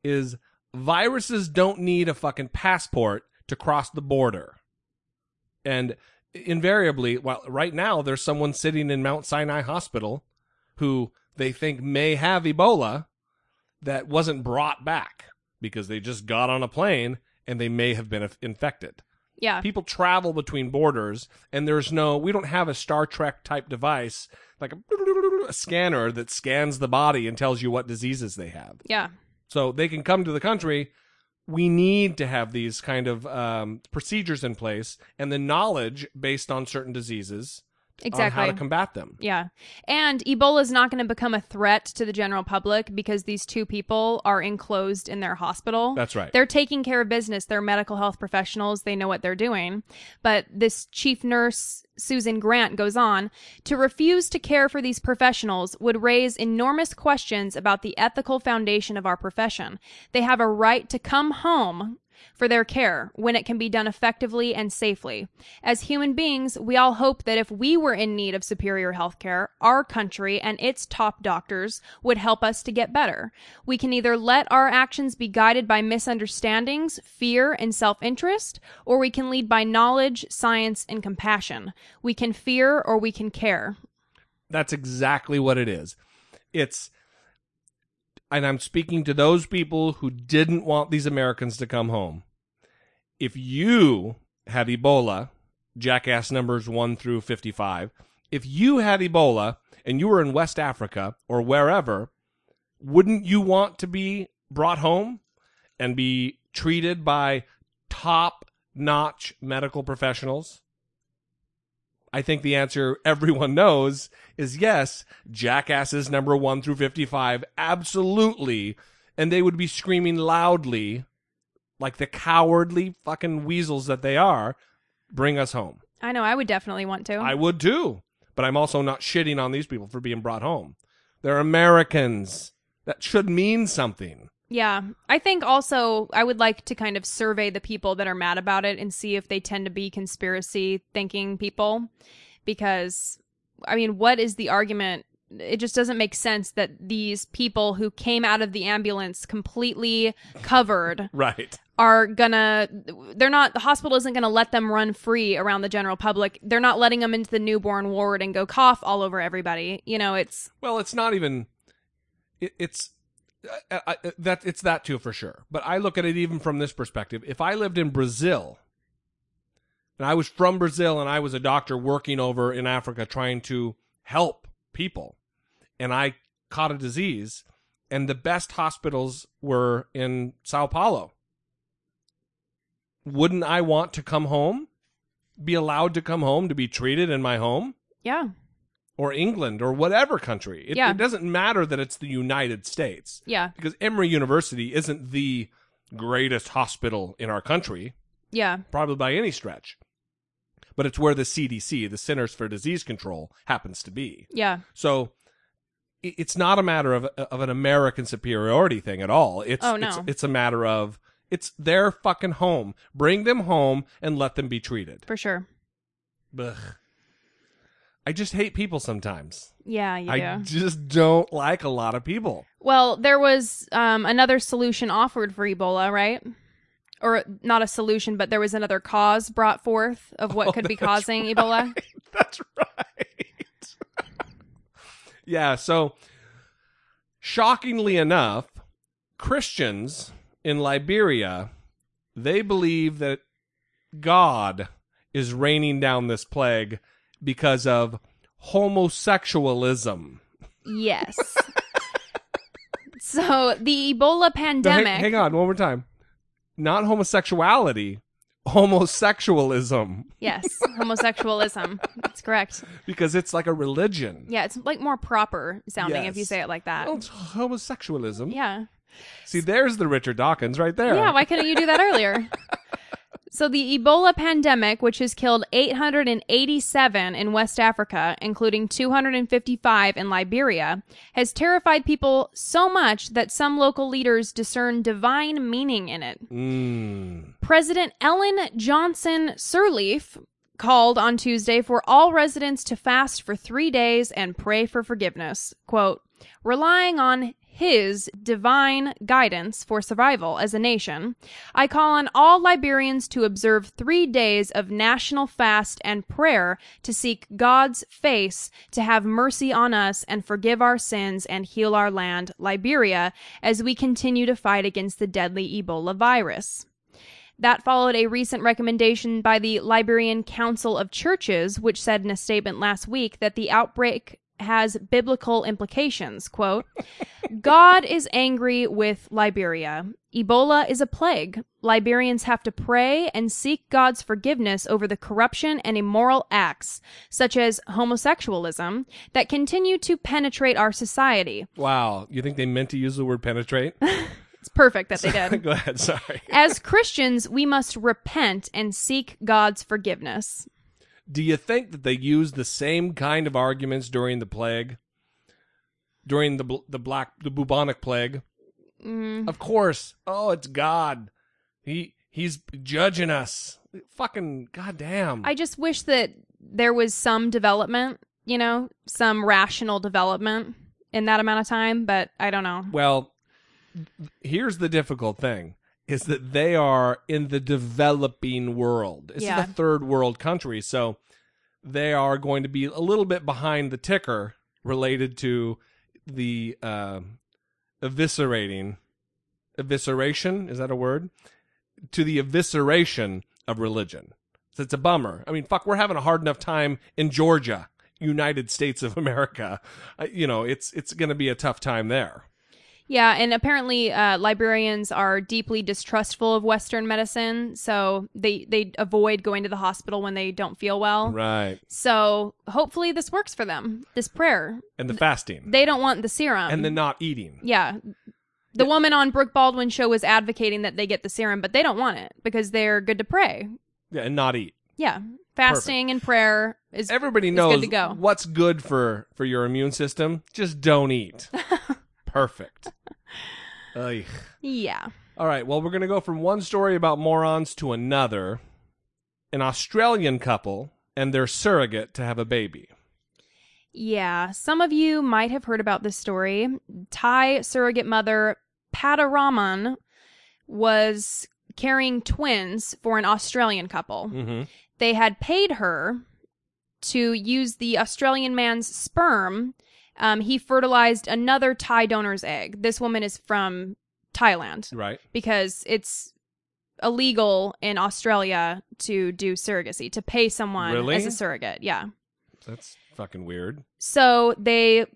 A: is viruses don't need a fucking passport to cross the border. And invariably, well, right now there's someone sitting in Mount Sinai Hospital who they think may have Ebola that wasn't brought back because they just got on a plane and they may have been infected
B: Yeah.
A: people travel between borders and there's no we don't have a star trek type device like a, a scanner that scans the body and tells you what diseases they have
B: Yeah.
A: so they can come to the country we need to have these kind of um, procedures in place and the knowledge based on certain diseases on how
B: Exactly.
A: to combat them.
B: Yeah. And Ebola is not going to become a threat to the general public because these two people are enclosed in their hospital.
A: That's right.
B: They're taking care of business. They're medical health professionals. They know what they're doing. But this chief nurse, Susan Grant, goes on to refuse to care for these professionals would raise enormous questions about the ethical foundation of our profession. They have a right to come home for their care when it can be done effectively and safely. As human beings, we all hope that if we were in need of superior health care, our country and its top doctors would help us to get better. We can either let our actions be guided by misunderstandings, fear, and self interest, or we can lead by knowledge, science, and compassion. We can fear or we can care.
A: That's exactly what it is. It's, and I'm speaking to those people who didn't want these Americans to come home. If you had Ebola, jackass numbers 1 through 55, if you had Ebola and you were in West Africa or wherever, wouldn't you want to be brought home and be treated by top notch medical professionals? I think the answer everyone knows is yes. Jackasses number one through 55, absolutely. And they would be screaming loudly, like the cowardly fucking weasels that they are, bring us home.
B: I know, I would definitely want to.
A: I would too. But I'm also not shitting on these people for being brought home. They're Americans. That should mean something.
B: Yeah. I think also I would like to kind of survey the people that are mad about it and see if they tend to be conspiracy thinking people. Because, I mean, what is the argument? It just doesn't make sense that these people who came out of the ambulance completely covered
A: Right.
B: are gonna, they're not, the hospital isn't gonna let them run free around the general public. They're not letting them into the newborn ward and go cough all over everybody. You know, it's,
A: Well, it's not even. It, it's I, that it's that too for sure. But I look at it even from this perspective. If I lived in Brazil, and I was from Brazil, and I was a doctor working over in Africa trying to help people, and I caught a disease, and the best hospitals were in Sao Paulo. Wouldn't I want to come home? Be allowed to come home to be treated in my home?
B: yeah,
A: or England or whatever country. It,
B: Yeah.
A: it doesn't matter that it's the United States
B: yeah,
A: because Emory University isn't the greatest hospital in our country,
B: yeah,
A: probably by any stretch. But it's where the CDC, the Centers for Disease Control, happens to be.
B: yeah.
A: So it's not a matter of of an American superiority thing at all. It's
B: Oh, no.
A: it's, it's a matter of it's their fucking home. Bring them home and let them be treated.
B: For sure.
A: Ugh. I just hate people sometimes.
B: Yeah, you
A: I
B: do.
A: just don't like a lot of people.
B: Well, there was um, another solution offered for Ebola, right? Or not a solution, but there was another cause brought forth of what could be causing Ebola.
A: That's right. yeah, so shockingly enough, Christians in Liberia, they believe that God is raining down this plague because of homosexualism.
B: Yes. so the Ebola
A: No, hang-
B: pandemic.
A: hang on, one more time. Not homosexuality, homosexualism.
B: Yes, homosexualism. That's correct.
A: because it's like a religion.
B: Yeah, it's like more proper sounding if you say it like that.
A: Well, it's homosexualism.
B: Yeah.
A: See, there's the Richard Dawkins right there.
B: Yeah, why couldn't you do that earlier? So the Ebola pandemic, which has killed 887 in West Africa, including 255 in Liberia, has terrified people so much that some local leaders discern divine meaning in it.
A: Mm.
B: President Ellen Johnson Sirleaf called on Tuesday for all residents to fast for three days and pray for forgiveness. Quote, relying on his divine guidance for survival as a nation, I call on all Liberians to observe three days of national fast and prayer to seek God's face to have mercy on us and forgive our sins and heal our land, Liberia, as we continue to fight against the deadly Ebola virus. That followed a recent recommendation by the Liberian Council of Churches, which said in a statement last week that the outbreak has biblical implications. Quote, God is angry with Liberia. Ebola is a plague. Liberians have to pray and seek God's forgiveness over the corruption and immoral acts, such as homosexualism, that continue to penetrate our society.
A: Wow. You think they meant to use the word penetrate?
B: It's perfect that they did.
A: Go ahead. Sorry.
B: As Christians, we must repent and seek God's forgiveness.
A: Do you think that they used the same kind of arguments during the plague? During the the black the bubonic plague?
B: Mm,
A: Of course. Oh, it's God. He he's judging us. Fucking goddamn.
B: I just wish that there was some development, you know, some rational development in that amount of time, but I don't know.
A: Well, here's the difficult thing is that they are in the developing world. It's
B: Yeah.
A: a third world country, so they are going to be a little bit behind the ticker related to the uh, eviscerating evisceration, is that a word? To the evisceration of religion. So it's a bummer. I mean, fuck, we're having a hard enough time in Georgia, United States of America. Uh, you know, it's it's going to be a tough time there.
B: Yeah, and apparently uh, Liberians are deeply distrustful of Western medicine, so they they avoid going to the hospital when they don't feel well.
A: Right.
B: So hopefully this works for them. This prayer.
A: And the fasting.
B: They don't want the serum.
A: and the not eating.
B: yeah. The woman on Brooke Baldwin show was advocating that they get the serum, but they don't want it because they're good to pray.
A: Yeah, and not eat.
B: Yeah, fasting and prayer is
A: Everybody
B: is
A: knows
B: good to go.
A: what's good for for your immune system. Just don't eat. Perfect. Ugh.
B: Yeah.
A: All right. Well, we're going to go from one story about morons to another. An Australian couple and their surrogate to have a baby.
B: Yeah, some of you might have heard about this story. Thai surrogate mother Pattaramon was carrying twins for an Australian couple.
A: Mm-hmm.
B: They had paid her to use the Australian man's sperm. Um, he fertilized another Thai donor's egg. This woman is from Thailand
A: Right.
B: because it's illegal in Australia to do surrogacy, to pay someone
A: Really?
B: as a surrogate. Yeah.
A: That's fucking weird.
B: So they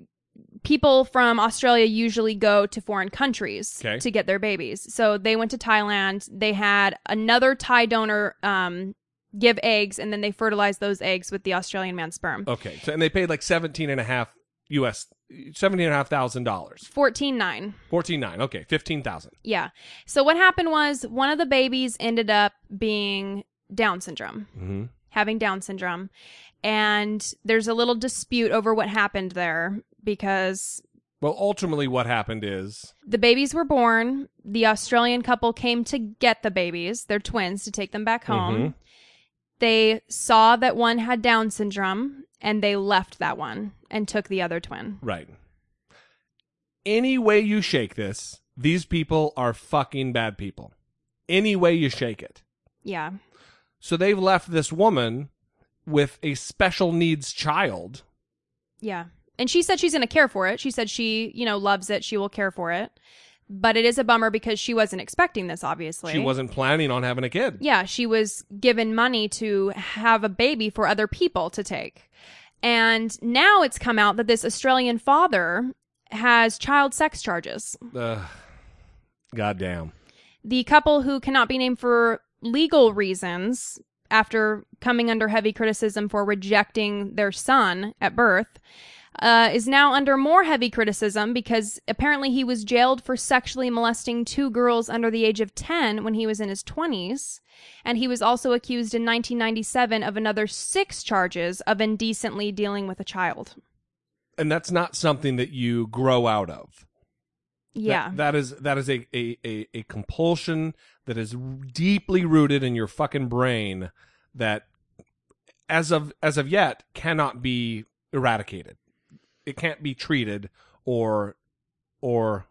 B: people from Australia usually go to foreign countries
A: Okay.
B: to get their babies. So they went to Thailand. They had another Thai donor um, give eggs, and then they fertilized those eggs with the Australian man's sperm.
A: Okay. So, and they paid like 17 and a half US, 17 and a half thousand dollars.
B: Fourteen nine.
A: 14.9. Okay. 15,000.
B: Yeah. So what happened was one of the babies ended up being Down syndrome,
A: Mm-hmm.
B: having Down syndrome, and there's a little dispute over what happened there because
A: Well, ultimately, what happened is
B: The babies were born. The Australian couple came to get the babies. They're twins to take them back home.
A: Mhm.
B: They saw that one had Down syndrome and they left that one and took the other twin.
A: right. Any way you shake this, these people are fucking bad people. Any way you shake it.
B: Yeah.
A: So they've left this woman with a special needs child.
B: Yeah. And she said she's going to care for it. She said she, you know, loves it. She will care for it. But it is a bummer because she wasn't expecting this, obviously.
A: She wasn't planning on having a kid.
B: Yeah, she was given money to have a baby for other people to take. And now it's come out that this Australian father has child sex charges.
A: Ugh. Goddamn.
B: The couple who cannot be named for legal reasons after coming under heavy criticism for rejecting their son at birth uh, is now under more heavy criticism because apparently he was jailed for sexually molesting two girls under the age of 10 when he was in his 20s. And he was also accused in 1997 of another six charges of indecently dealing with a child.
A: And that's not something that you grow out of.
B: Yeah.
A: That, that is that is a, a, a, a compulsion that is deeply rooted in your fucking brain that as of as of yet cannot be eradicated. It can't be treated or or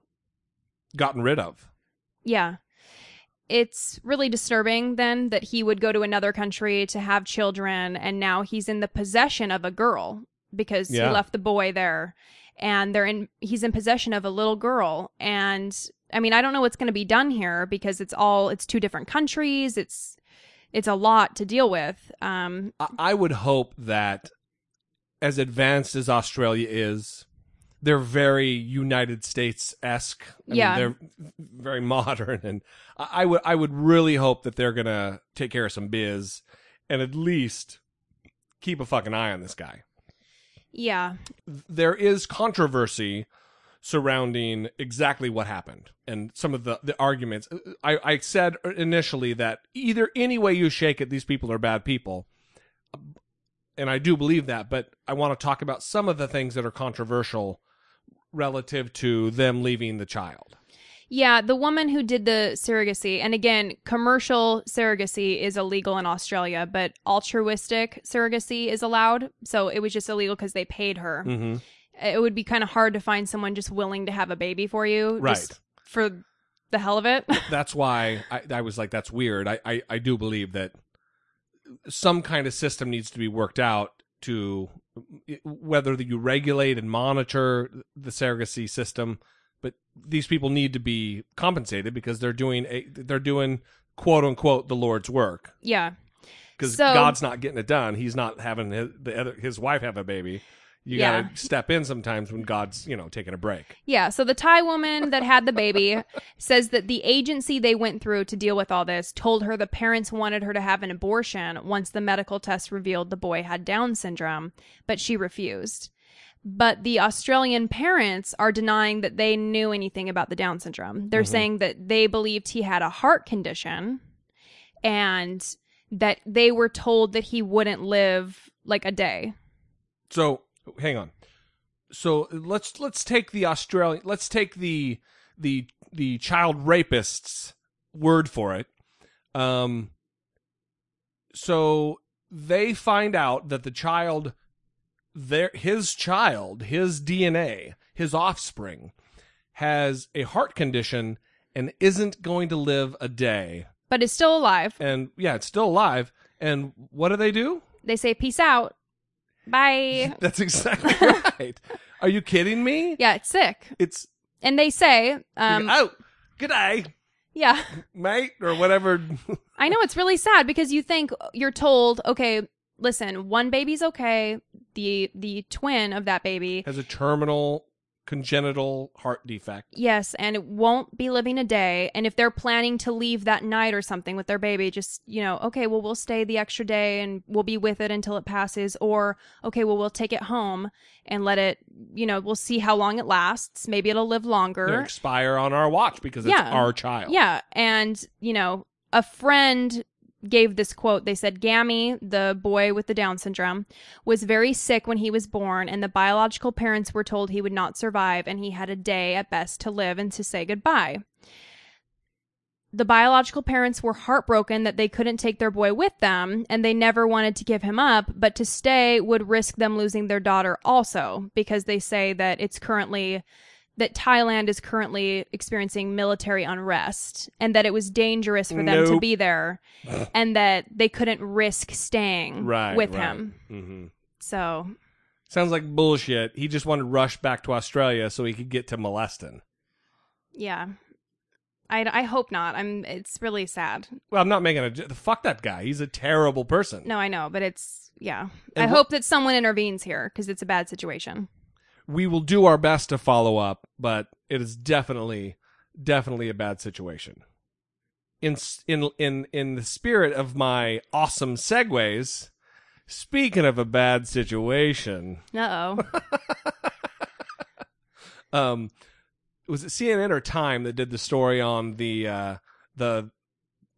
A: gotten rid of.
B: Yeah. It's really disturbing then that he would go to another country to have children and now he's in the possession of a girl because
A: Yeah.
B: he left the boy there and they're in he's in possession of a little girl and I mean I don't know what's going to be done here because it's all it's two different countries it's it's a lot to deal with um
A: I, I would hope that as advanced as Australia is, they're very United States esque.
B: Yeah.
A: they're very modern, and I, I would I would really hope that they're gonna take care of some biz, and at least keep a fucking eye on this guy.
B: Yeah.
A: There is controversy surrounding exactly what happened and some of the, the arguments. I, I said initially that either any way you shake it, these people are bad people. And I do believe that, but I want to talk about some of the things that are controversial relative to them leaving the child.
B: Yeah, the woman who did the surrogacy, and again, commercial surrogacy is illegal in Australia, but altruistic surrogacy is allowed. So it was just illegal because they paid her.
A: Mm-hmm.
B: It would be kind of hard to find someone just willing to have a baby for you,
A: Right.
B: just for the hell of it.
A: That's why I, I was like, that's weird. I, I, I do believe that some kind of system needs to be worked out to whether you regulate and monitor the surrogacy system, but these people need to be compensated because they're doing a they're doing quote unquote the Lord's work
B: yeah.
A: because
B: So-
A: God's not getting it done. He's not having his, the other, his wife have a baby. You
B: Yeah.
A: gotta step in sometimes when God's you know taking a break.
B: Yeah, so the Thai woman that had the baby says that the agency they went through to deal with all this told her the parents wanted her to have an abortion once the medical test revealed the boy had Down syndrome, but she refused. But the Australian parents are denying that they knew anything about the Down syndrome. They're mm-hmm. saying that they believed he had a heart condition and that they were told that he wouldn't live like a day.
A: So hang on. So let's let's take the Australian let's take the the the child rapist's word for it. Um so they find out that the child their his child, his DNA, his offspring has a heart condition and isn't going to live a day.
B: But is still alive.
A: And yeah, it's still alive. And what do they do?
B: They say peace out. Bye.
A: That's exactly right. Are you kidding me?
B: Yeah, it's sick.
A: It's
B: And they say, um,
A: oh, good day,
B: yeah,
A: mate, or whatever.
B: I know it's really sad because you think you're told, okay, listen, one baby's okay. The the twin of that baby,
A: Has a terminal congenital heart defect.
B: yes, and it won't be living a day. And if they're planning to leave that night or something with their baby, just you know, okay, well we'll stay the extra day and we'll be with it until it passes, or okay, well we'll take it home and let it, you know, we'll see how long it lasts. Maybe it'll live longer.
A: Gonna expire on our watch because it's
B: Yeah.
A: our child.
B: Yeah, and you know, a friend gave this quote. They said Gammy, the boy with the Down syndrome, was very sick when he was born, and the biological parents were told he would not survive, and he had a day at best to live and to say goodbye. The biological parents were heartbroken that they couldn't take their boy with them, and they never wanted to give him up, but to stay would risk them losing their daughter also, because they say that it's currently that Thailand is currently experiencing military unrest and that it was dangerous for them to be there and that they couldn't risk staying
A: Right.
B: with
A: right.
B: him.
A: hmm
B: So,
A: Sounds like bullshit. He just wanted to rush back to Australia so he could get to molesting.
B: yeah. I, I hope not. I'm it's really sad.
A: Well, I'm not making a fuck that guy. He's a terrible person.
B: No, I know, but it's yeah.
A: And
B: I
A: wh-
B: hope that someone intervenes here cuz it's a bad situation.
A: We will do our best to follow up, but it is definitely, definitely a bad situation. In in in in the spirit of my awesome segues, speaking of a bad situation,
B: Uh-oh.
A: um, was it CNN or Time that did the story on the uh, the,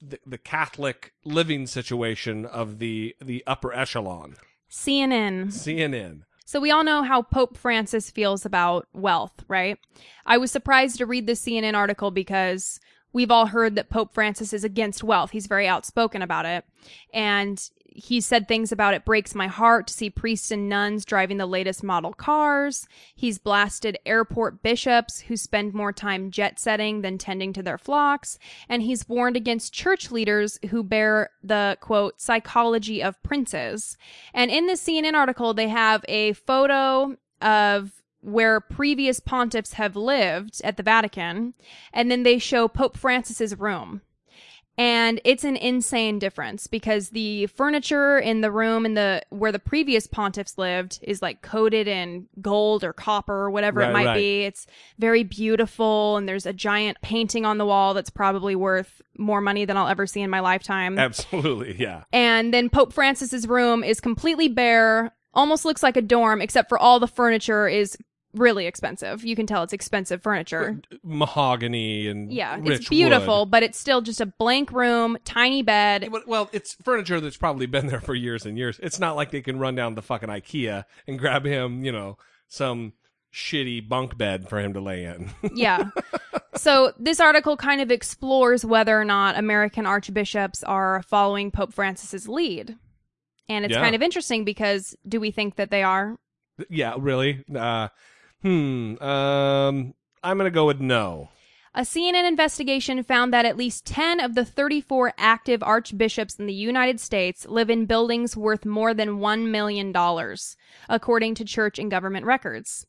A: the the Catholic living situation of the the upper echelon?
B: CNN.
A: CNN.
B: So we all know how Pope Francis feels about wealth, right? I was surprised to read the CNN article because we've all heard that Pope Francis is against wealth. He's very outspoken about it. And he said things about it breaks my heart to see priests and nuns driving the latest model cars. He's blasted airport bishops who spend more time jet setting than tending to their flocks. And he's warned against church leaders who bear the quote psychology of princes. And in the CNN article, they have a photo of where previous pontiffs have lived at the Vatican, and then they show Pope Francis's room. And it's an insane difference because the furniture in the room in the where the previous pontiffs lived is like coated in gold or copper or whatever
A: Right,
B: it might
A: right.
B: be it's very beautiful and there's a giant painting on the wall that's probably worth more money than i'll ever see in my lifetime
A: Absolutely, yeah.
B: and then pope francis's room is completely bare almost looks like a dorm except for all the furniture is really expensive you can tell it's expensive furniture
A: Mahogany and
B: yeah, it's beautiful,
A: wood.
B: but it's still just a blank room, tiny bed.
A: Well- Well, it's furniture that's probably been there for years and years. It's not like they can run down to fucking IKEA and grab him, you know, some shitty bunk bed for him to lay in.
B: Yeah. so this article kind of explores whether or not American archbishops are following Pope Francis's lead. And it's
A: Yeah.
B: kind of interesting because do we think that they are?
A: yeah, really? Uh, hmm. Um, I'm gonna go with no.
B: A CNN investigation found that at least 10 of the 34 active archbishops in the United States live in buildings worth more than $1 million, according to church and government records.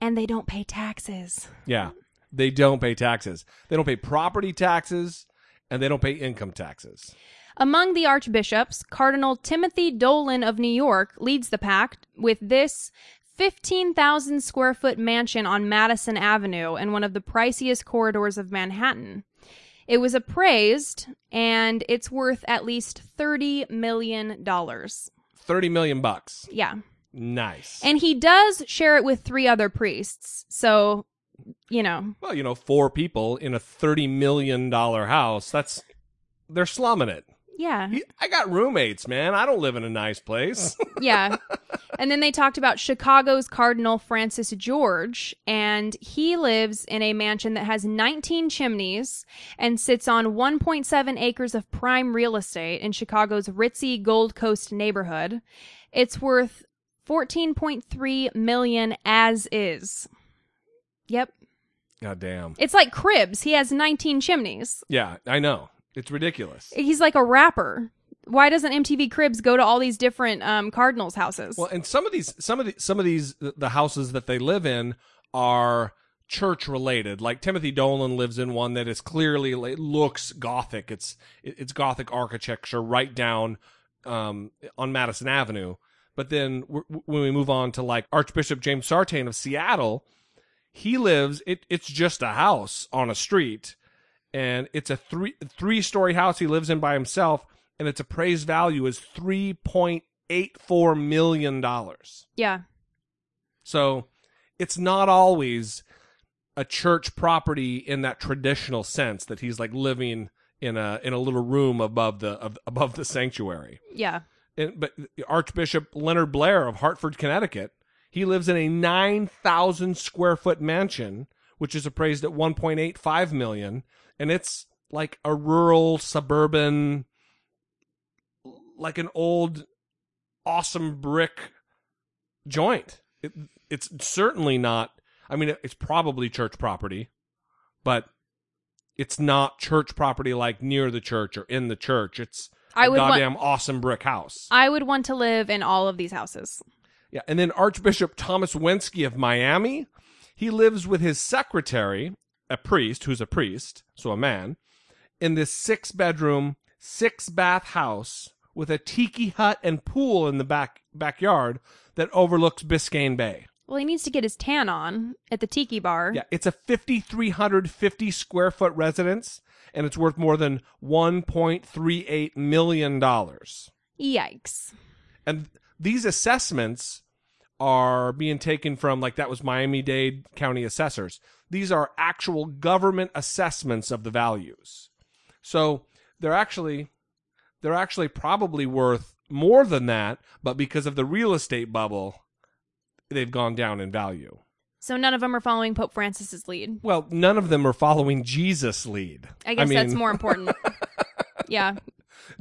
B: And they don't pay taxes.
A: Yeah, they don't pay taxes. They don't pay property taxes, and they don't pay income taxes.
B: Among the archbishops, Cardinal Timothy Dolan of New York leads the pack with this 15,000 square foot mansion on Madison Avenue in one of the priciest corridors of Manhattan. It was appraised and it's worth at least $30 million.
A: Thirty million bucks.
B: Yeah.
A: Nice.
B: And he does share it with three other priests. So, you know,
A: well, you know, four people in a thirty million dollar house. That's they're slumming it.
B: Yeah.
A: I got roommates, man. I don't live in a nice place.
B: Yeah. and then they talked about Chicago's Cardinal Francis George, and he lives in a mansion that has 19 chimneys and sits on 1.7 acres of prime real estate in Chicago's ritzy Gold Coast neighborhood. It's worth 14.3 million as is. Yep.
A: God damn.
B: It's like Cribs. He has 19 chimneys.
A: Yeah, I know. It's ridiculous.
B: He's like a rapper. Why doesn't MTV Cribs go to all these different um, Cardinals houses?
A: Well, and some of these, some of the, some of these, the houses that they live in are church related. Like Timothy Dolan lives in one that is clearly it looks gothic. It's it's gothic architecture right down um, on Madison Avenue. But then when we move on to like Archbishop James Sartain of Seattle, he lives. It it's just a house on a street, and it's a three three story house he lives in by himself, and its appraised value is three point eight four million dollars.
B: yeah.
A: So it's not always a church property in that traditional sense that he's like living in a in a little room above the of, above the sanctuary.
B: Yeah.
A: And, but Archbishop Leonard Blair of Hartford, Connecticut, he lives in a nine thousand square foot mansion, which is appraised at one point eight five million, and it's like a rural suburban, like an old, awesome brick joint. It, it's certainly not. I mean, it's probably church property, but it's not church property like near the church or in the church. It's
B: I
A: a
B: would want-
A: goddamn awesome brick house.
B: I would want to live in all of these houses.
A: Yeah, and then Archbishop Thomas Wenski of Miami, he lives with his secretary, a priest who's a priest, so a man, in this six bedroom, six bath house with a tiki hut and pool in the back backyard that overlooks Biscayne Bay.
B: Well, he needs to get his tan on at the tiki bar.
A: Yeah, it's a 5350 square foot residence and it's worth more than 1.38 million dollars.
B: Yikes.
A: and these assessments are being taken from like that was Miami-Dade County assessors. These are actual government assessments of the values. So they're actually they're actually probably worth more than that, but because of the real estate bubble, they've gone down in value.
B: So none of them are following Pope Francis's lead.
A: Well, none of them are following Jesus' lead.
B: I guess that's
A: mean,
B: more important. yeah.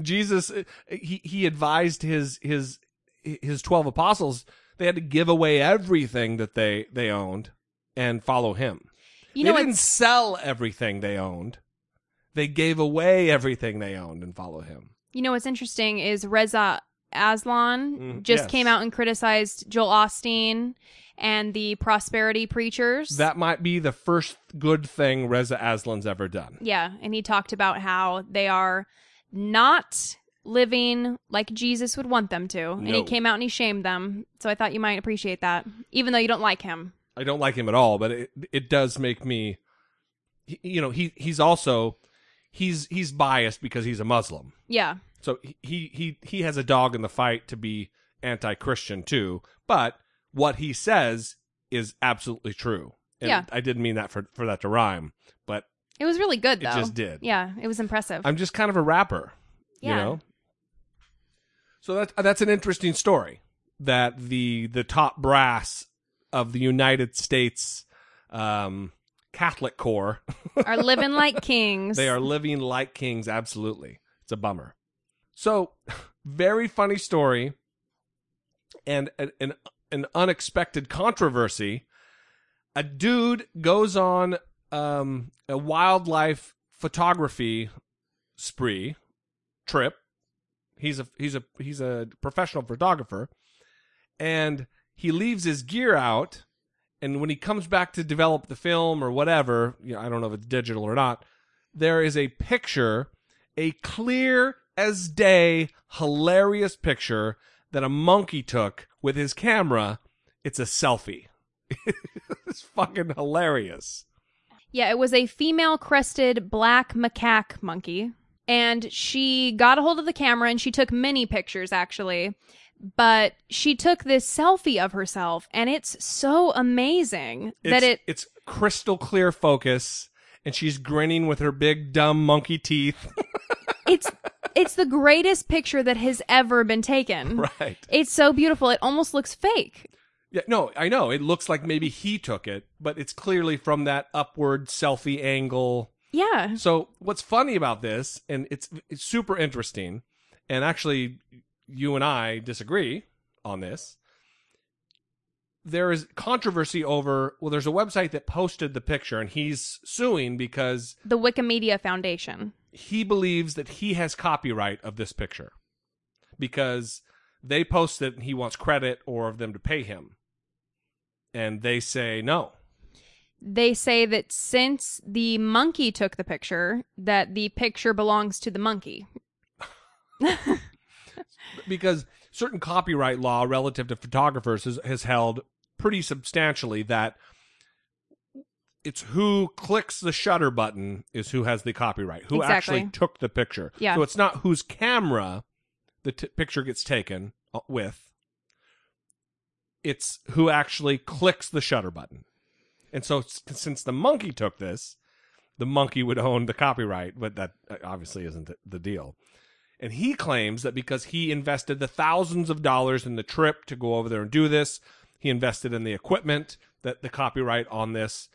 A: Jesus he he advised his his his 12 apostles they had to give away everything that they they owned and follow him.
B: You
A: they
B: know
A: didn't sell everything they owned. They gave away everything they owned and follow him.
B: you know what's interesting is Reza Aslan
A: Mm,
B: just
A: yes.
B: came out and criticized Joel Osteen and the prosperity preachers.
A: That might be the first good thing Reza Aslan's ever done.
B: yeah, and he talked about how they are not living like Jesus would want them to. And he came out and he shamed them. So I thought you might appreciate that, even though you don't like him.
A: I don't like him at all, but it it does make me you know, he he's also he's he's biased because he's a Muslim.
B: Yeah.
A: So he he he, has a dog in the fight to be anti-Christian too, but what he says is absolutely true. And
B: Yeah.
A: I didn't mean that for for that to rhyme, but
B: It was really good,
A: It
B: though.
A: just did.
B: Yeah, it was impressive.
A: I'm just kind of a rapper, you
B: Yeah.
A: know. So that's that's an interesting story that the the top brass of the United States um, Catholic Corps
B: are living like kings.
A: they are living like kings. Absolutely, it's a bummer. So very funny story, and an an, unexpected controversy. A dude goes on um, a wildlife photography spree trip. He's a he's a he's a professional photographer, and he leaves his gear out. And when he comes back to develop the film or whatever, you know, I don't know if it's digital or not. There is a picture, a clear as day, hilarious picture that a monkey took with his camera. It's a selfie. it's fucking hilarious.
B: Yeah, it was a female crested black macaque monkey. And she got a hold of the camera and she took many pictures, actually. But she took this selfie of herself, and it's so amazing that
A: It's-
B: it.
A: it's crystal clear focus, and she's grinning with her big dumb monkey teeth.
B: It's it's the greatest picture that has ever been taken.
A: right.
B: It's so beautiful. It almost looks fake.
A: Yeah, no, I know. It looks like maybe he took it, but it's clearly from that upward selfie angle.
B: Yeah.
A: So what's funny about this, and it's it's super interesting, and actually, you and I disagree on this. There is controversy over. Well, there's a website that posted the picture, and he's suing because
B: The Wikimedia Foundation.
A: he believes that he has copyright of this picture because they post it and he wants credit or of them to pay him. And they say no.
B: They say that since the monkey took the picture, that the picture belongs to the monkey.
A: because certain copyright law relative to photographers has, has held pretty substantially that it's who clicks the shutter button is who has the copyright who
B: Exactly.
A: actually took the picture
B: Yeah.
A: so it's not whose camera the t- picture gets taken uh, with it's who actually clicks the shutter button and so s- since the monkey took this the monkey would own the copyright but that uh, obviously isn't the, the deal and he claims that because he invested the thousands of dollars in the trip to go over there and do this, he invested in the equipment, that the copyright on this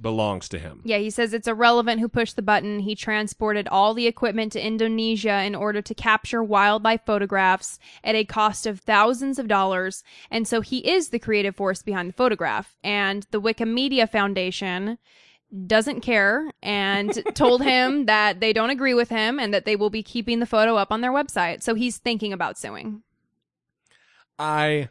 A: belongs to him.
B: Yeah, he says it's irrelevant who pushed the button. He transported all the equipment to Indonesia in order to capture wildlife photographs at a cost of thousands of dollars. And so he is the creative force behind the photograph. And the Wikimedia Foundation doesn't care and told him that they don't agree with him and that they will be keeping the photo up on their website. So he's thinking about suing.
A: I,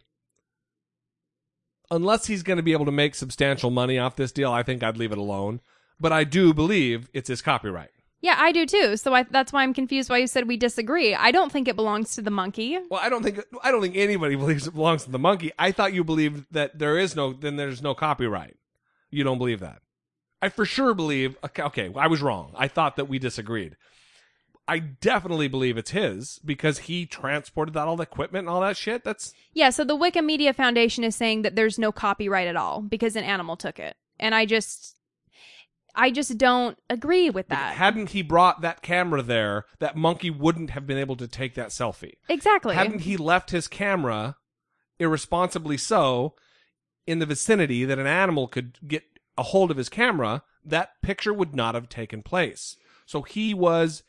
A: unless he's going to be able to make substantial money off this deal, I think I'd leave it alone. But I do believe it's his copyright.
B: Yeah, I do too. So I, that's why I'm confused why you said we disagree. I don't think it belongs to the monkey.
A: Well, I don't think I don't think anybody believes it belongs to the monkey. I thought you believed that there is no then there's no copyright. You don't believe that. I for sure believe okay, okay, I was wrong. I thought that we disagreed. I definitely believe it's his because he transported that all the equipment and all that shit. That's
B: Yeah, so the Wikimedia Foundation is saying that there's no copyright at all because an animal took it. And I just I just don't agree with that.
A: hadn't he brought that camera there, that monkey wouldn't have been able to take that selfie.
B: exactly.
A: Hadn't he left his camera irresponsibly so in the vicinity that an animal could get a hold of his camera, that picture would not have taken place. So he was,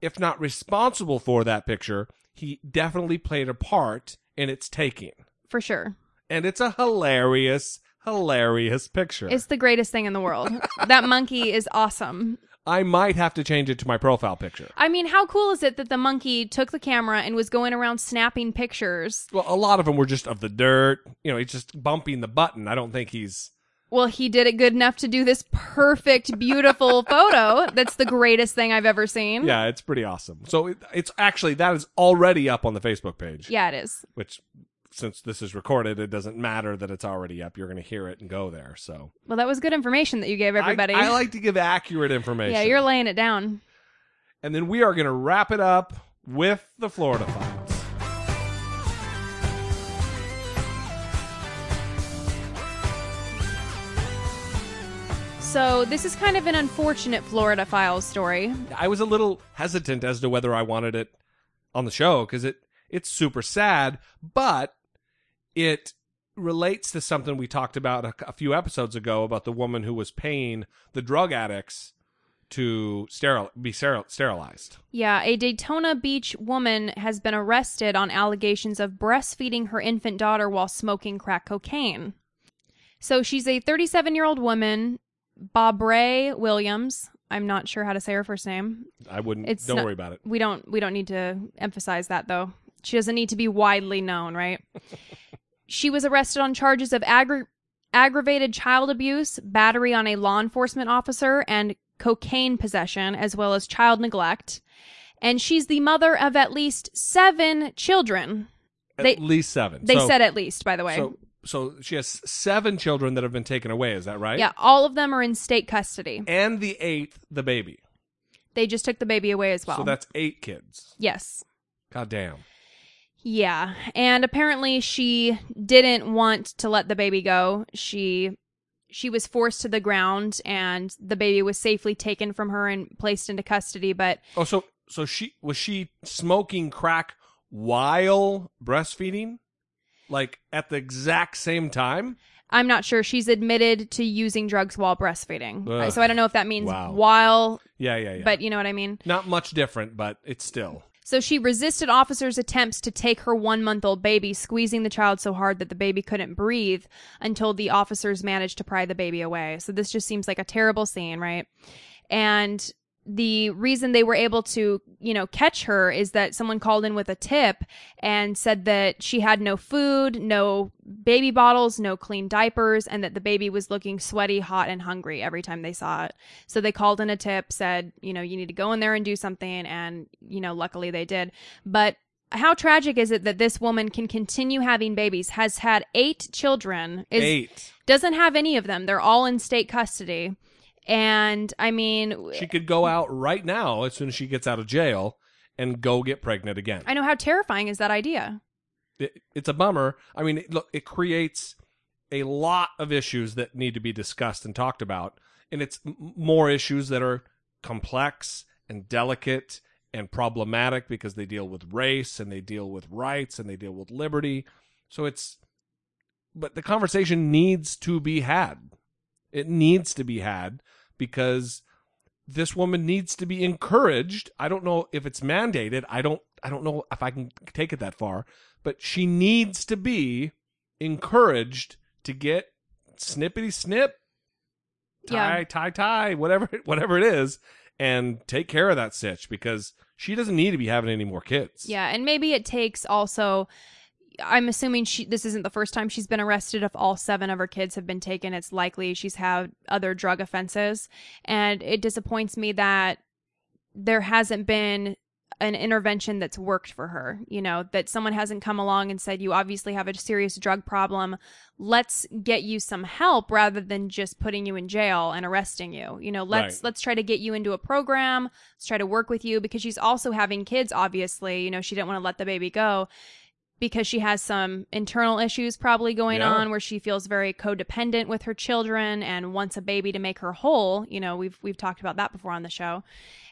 A: if not responsible for that picture, he definitely played a part in its taking.
B: For sure.
A: And it's a hilarious, hilarious picture.
B: It's the greatest thing in the world. that monkey is awesome.
A: I might have to change it to my profile picture.
B: I mean, how cool is it that the monkey took the camera and was going around snapping pictures?
A: Well, a lot of them were just of the dirt. You know, he's just bumping the button. I don't think he's.
B: Well, he did it good enough to do this perfect, beautiful photo. That's the greatest thing I've ever seen.
A: Yeah, it's pretty awesome. So it, it's actually that is already up on the Facebook page.
B: Yeah, it is.
A: Which, since this is recorded, it doesn't matter that it's already up. You're going to hear it and go there. So
B: Well, that was good information that you gave everybody.
A: I, I like to give accurate information.
B: yeah, you're laying it down.
A: And then we are going to wrap it up with the Florida Files.
B: So, this is kind of an unfortunate Florida Files story.
A: I was a little hesitant as to whether I wanted it on the show because it it's super sad, but it relates to something we talked about a, a few episodes ago about the woman who was paying the drug addicts to steril be steril- sterilized.
B: Yeah, a Daytona Beach woman has been arrested on allegations of breastfeeding her infant daughter while smoking crack cocaine. So she's a 37 year old woman, Bobray Williams. I'm not sure how to say her first name.
A: I wouldn't.
B: It's
A: don't
B: not-
A: worry about it.
B: We don't we don't need to emphasize that though. She doesn't need to be widely known, right? she was arrested on charges of aggra- aggravated child abuse, battery on a law enforcement officer, and cocaine possession, as well as child neglect. And she's the mother of at least seven children.
A: At
B: They-
A: least seven.
B: They
A: So-
B: said at least, by the way.
A: So, so she has seven children that have been taken away. Is that right?
B: yeah, all of them are in state custody.
A: And the eighth, the baby.
B: They just took the baby away as well.
A: So that's eight kids.
B: yes.
A: God damn.
B: Yeah, and apparently she didn't want to let the baby go. She she was forced to the ground and the baby was safely taken from her and placed into custody, but
A: Oh, so so she was she smoking crack while breastfeeding, like at the exact same time.
B: I'm not sure she's admitted to using drugs while breastfeeding.
A: Ugh.
B: So I don't know if that means
A: Wow.
B: while,
A: Yeah, yeah, yeah.
B: but you know what I mean?
A: not much different, but it's still.
B: So she resisted officers' attempts to take her one month old baby, squeezing the child so hard that the baby couldn't breathe until the officers managed to pry the baby away. So this just seems like a terrible scene, right? And the reason they were able to, you know, catch her is that someone called in with a tip and said that she had no food, no baby bottles, no clean diapers, and that the baby was looking sweaty, hot, and hungry every time they saw it. So they called in a tip, said, you know, you need to go in there and do something. And, you know, luckily they did. But how tragic is it that this woman can continue having babies, has had eight children, is,
A: Eight.
B: doesn't have any of them. They're all in state custody. And I mean,
A: She could go out right now as soon as she gets out of jail and go get pregnant again.
B: I know how terrifying is that idea.
A: it, it's a bummer. I mean, it, look, it creates a lot of issues that need to be discussed and talked about, and it's m- more issues that are complex and delicate and problematic because they deal with race and they deal with rights and they deal with liberty. So it's, but the conversation needs to be had. It needs to be had because this woman needs to be encouraged. I don't know if it's mandated. I don't I don't know if I can take it that far, but she needs to be encouraged to get snippity snip, tie
B: Yeah.
A: tie tie, whatever whatever it is, and take care of that sitch because she doesn't need to be having any more kids.
B: Yeah, and maybe it takes also. I'm assuming she. This isn't the first time she's been arrested. If all seven of her kids have been taken, it's likely she's had other drug offenses, and it disappoints me that there hasn't been an intervention that's worked for her. You know that someone hasn't come along and said, "You obviously have a serious drug problem. Let's get you some help rather than just putting you in jail and arresting you." You know, let's
A: Right.
B: let's try to get you into a program. Let's try to work with you because she's also having kids. Obviously, you know she didn't want to let the baby go because she has some internal issues probably going
A: Yeah.
B: on where she feels very codependent with her children and wants a baby to make her whole. You know, we've we've talked about that before on the show.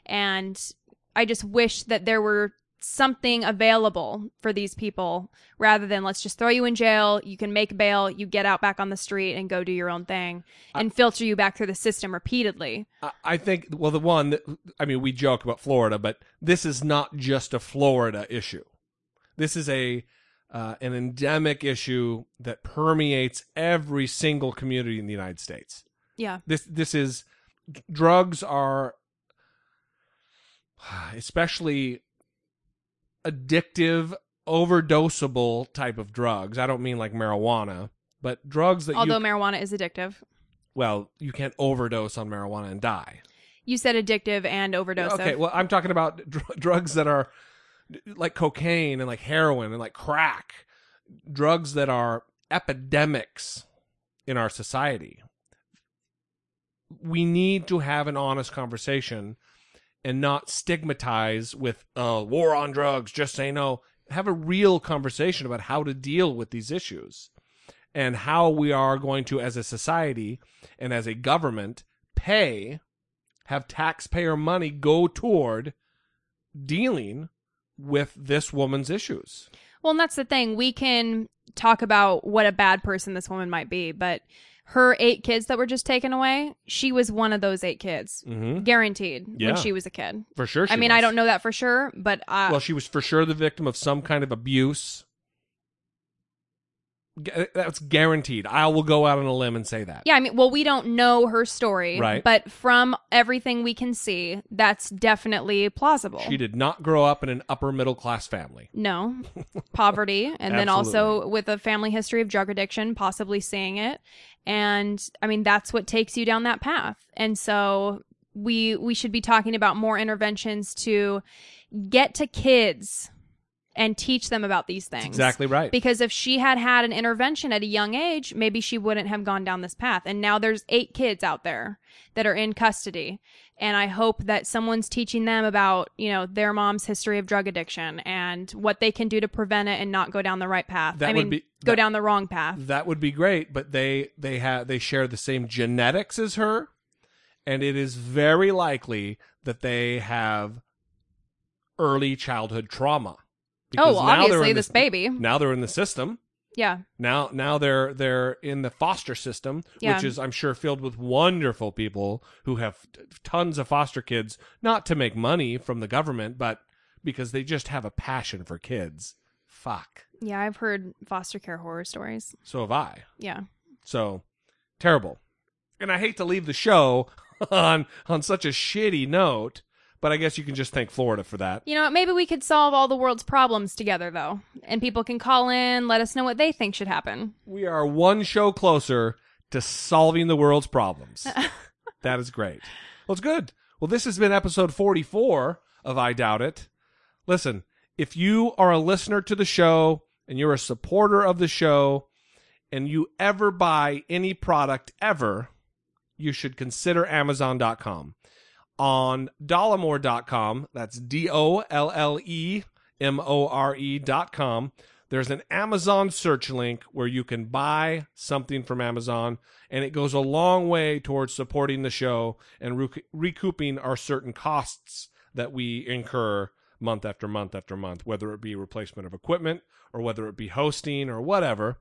B: And I just wish that there were something available for these people rather than let's just throw you in jail, you can make bail, you get out back on the street and go do your own thing and filter you back through the system repeatedly.
A: I- I think well the one that I mean we joke about Florida, but this is not just a Florida issue. This is a uh, an endemic issue that permeates every single community in the United States.
B: Yeah.
A: This this is drugs are especially addictive, overdosable type of drugs. I don't mean like marijuana, but drugs that
B: Although
A: you
B: marijuana is addictive.
A: well, you can't overdose on marijuana and die.
B: You said addictive and overdose.
A: Okay, well, I'm talking about dr- drugs that are like cocaine and like heroin and like crack, drugs that are epidemics in our society. We need to have an honest conversation and not stigmatize with uh, war on drugs. Just say no. Have a real conversation about how to deal with these issues and how we are going to, as a society and as a government, pay have taxpayer money go toward dealing with this woman's issues.
B: Well, and that's the thing. We can talk about what a bad person this woman might be, but her eight kids that were just taken away, she was one of those eight kids,
A: Mm-hmm.
B: guaranteed
A: Yeah.
B: when she was a kid.
A: For sure.
B: I mean, I don't know that for sure, but uh,
A: Well, she was for sure the victim of some kind of abuse. That's guaranteed. I will go out on a limb and say that.
B: yeah, I mean, well, we don't know her story,
A: Right.
B: But from everything we can see, that's definitely plausible.
A: She did not grow up in an upper middle class family.
B: No, poverty, and then also with a family history of drug addiction, possibly seeing it, and I mean that's what takes you down that path. And so we we should be talking about more interventions to get to kids and teach them about these things.
A: Exactly right.
B: Because if she had had an intervention at a young age, maybe she wouldn't have gone down this path. And now there's eight kids out there that are in custody. And I hope that someone's teaching them about, you know, their mom's history of drug addiction and what they can do to prevent it and not go down the right path.
A: That
B: I
A: would
B: mean,
A: be-
B: go
A: that-
B: down the wrong path.
A: that would be great, but they they have they share the same genetics as her, and it is very likely that they have early childhood trauma.
B: Oh, well, obviously this baby.
A: Now they're in the system.
B: Yeah.
A: Now now they're they're in the foster system,
B: Yeah.
A: which is I'm sure filled with wonderful people who have t- tons of foster kids, not to make money from the government, but because they just have a passion for kids. Fuck.
B: Yeah. I've heard foster care horror stories.
A: So have I.
B: Yeah.
A: So terrible. And I hate to leave the show on on such a shitty note, but I guess you can just thank Florida for that.
B: You know, maybe we could solve all the world's problems together, though. And people can call in, let us know what they think should happen.
A: We are one show closer to solving the world's problems. that is great. Well, it's good. Well, this has been episode 44 of I Doubt It. Listen, if you are a listener to the show and you're a supporter of the show and you ever buy any product ever, you should consider Amazon.com. On Dollamore.com, that's D O L L E M O R E.com, there's an Amazon search link where you can buy something from Amazon, and it goes a long way towards supporting the show and rec- recouping our certain costs that we incur month after month after month, whether it be replacement of equipment or whether it be hosting or whatever.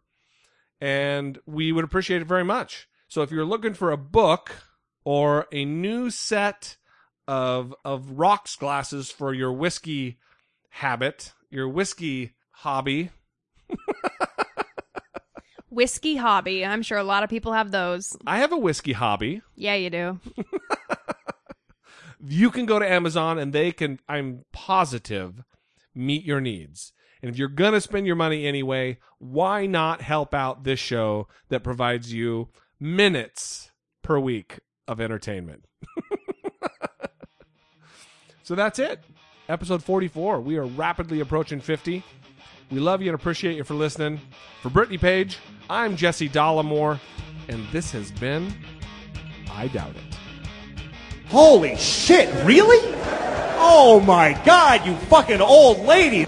A: And we would appreciate it very much. So if you're looking for a book or a new set of of rocks glasses for your whiskey habit, your whiskey hobby,
B: Whiskey hobby. I'm sure a lot of people have those.
A: I have a whiskey hobby.
B: Yeah, you do.
A: You can go to Amazon and they can, I'm positive, meet your needs. And if you're going to spend your money anyway, why not help out this show that provides you minutes per week of entertainment? So that's it. Episode 44. We are rapidly approaching 50. We love you and appreciate you for listening. For Brittany Page, I'm Jesse Dollamore, and this has been I Doubt It.
C: Holy shit, really? Oh my god, you fucking old lady.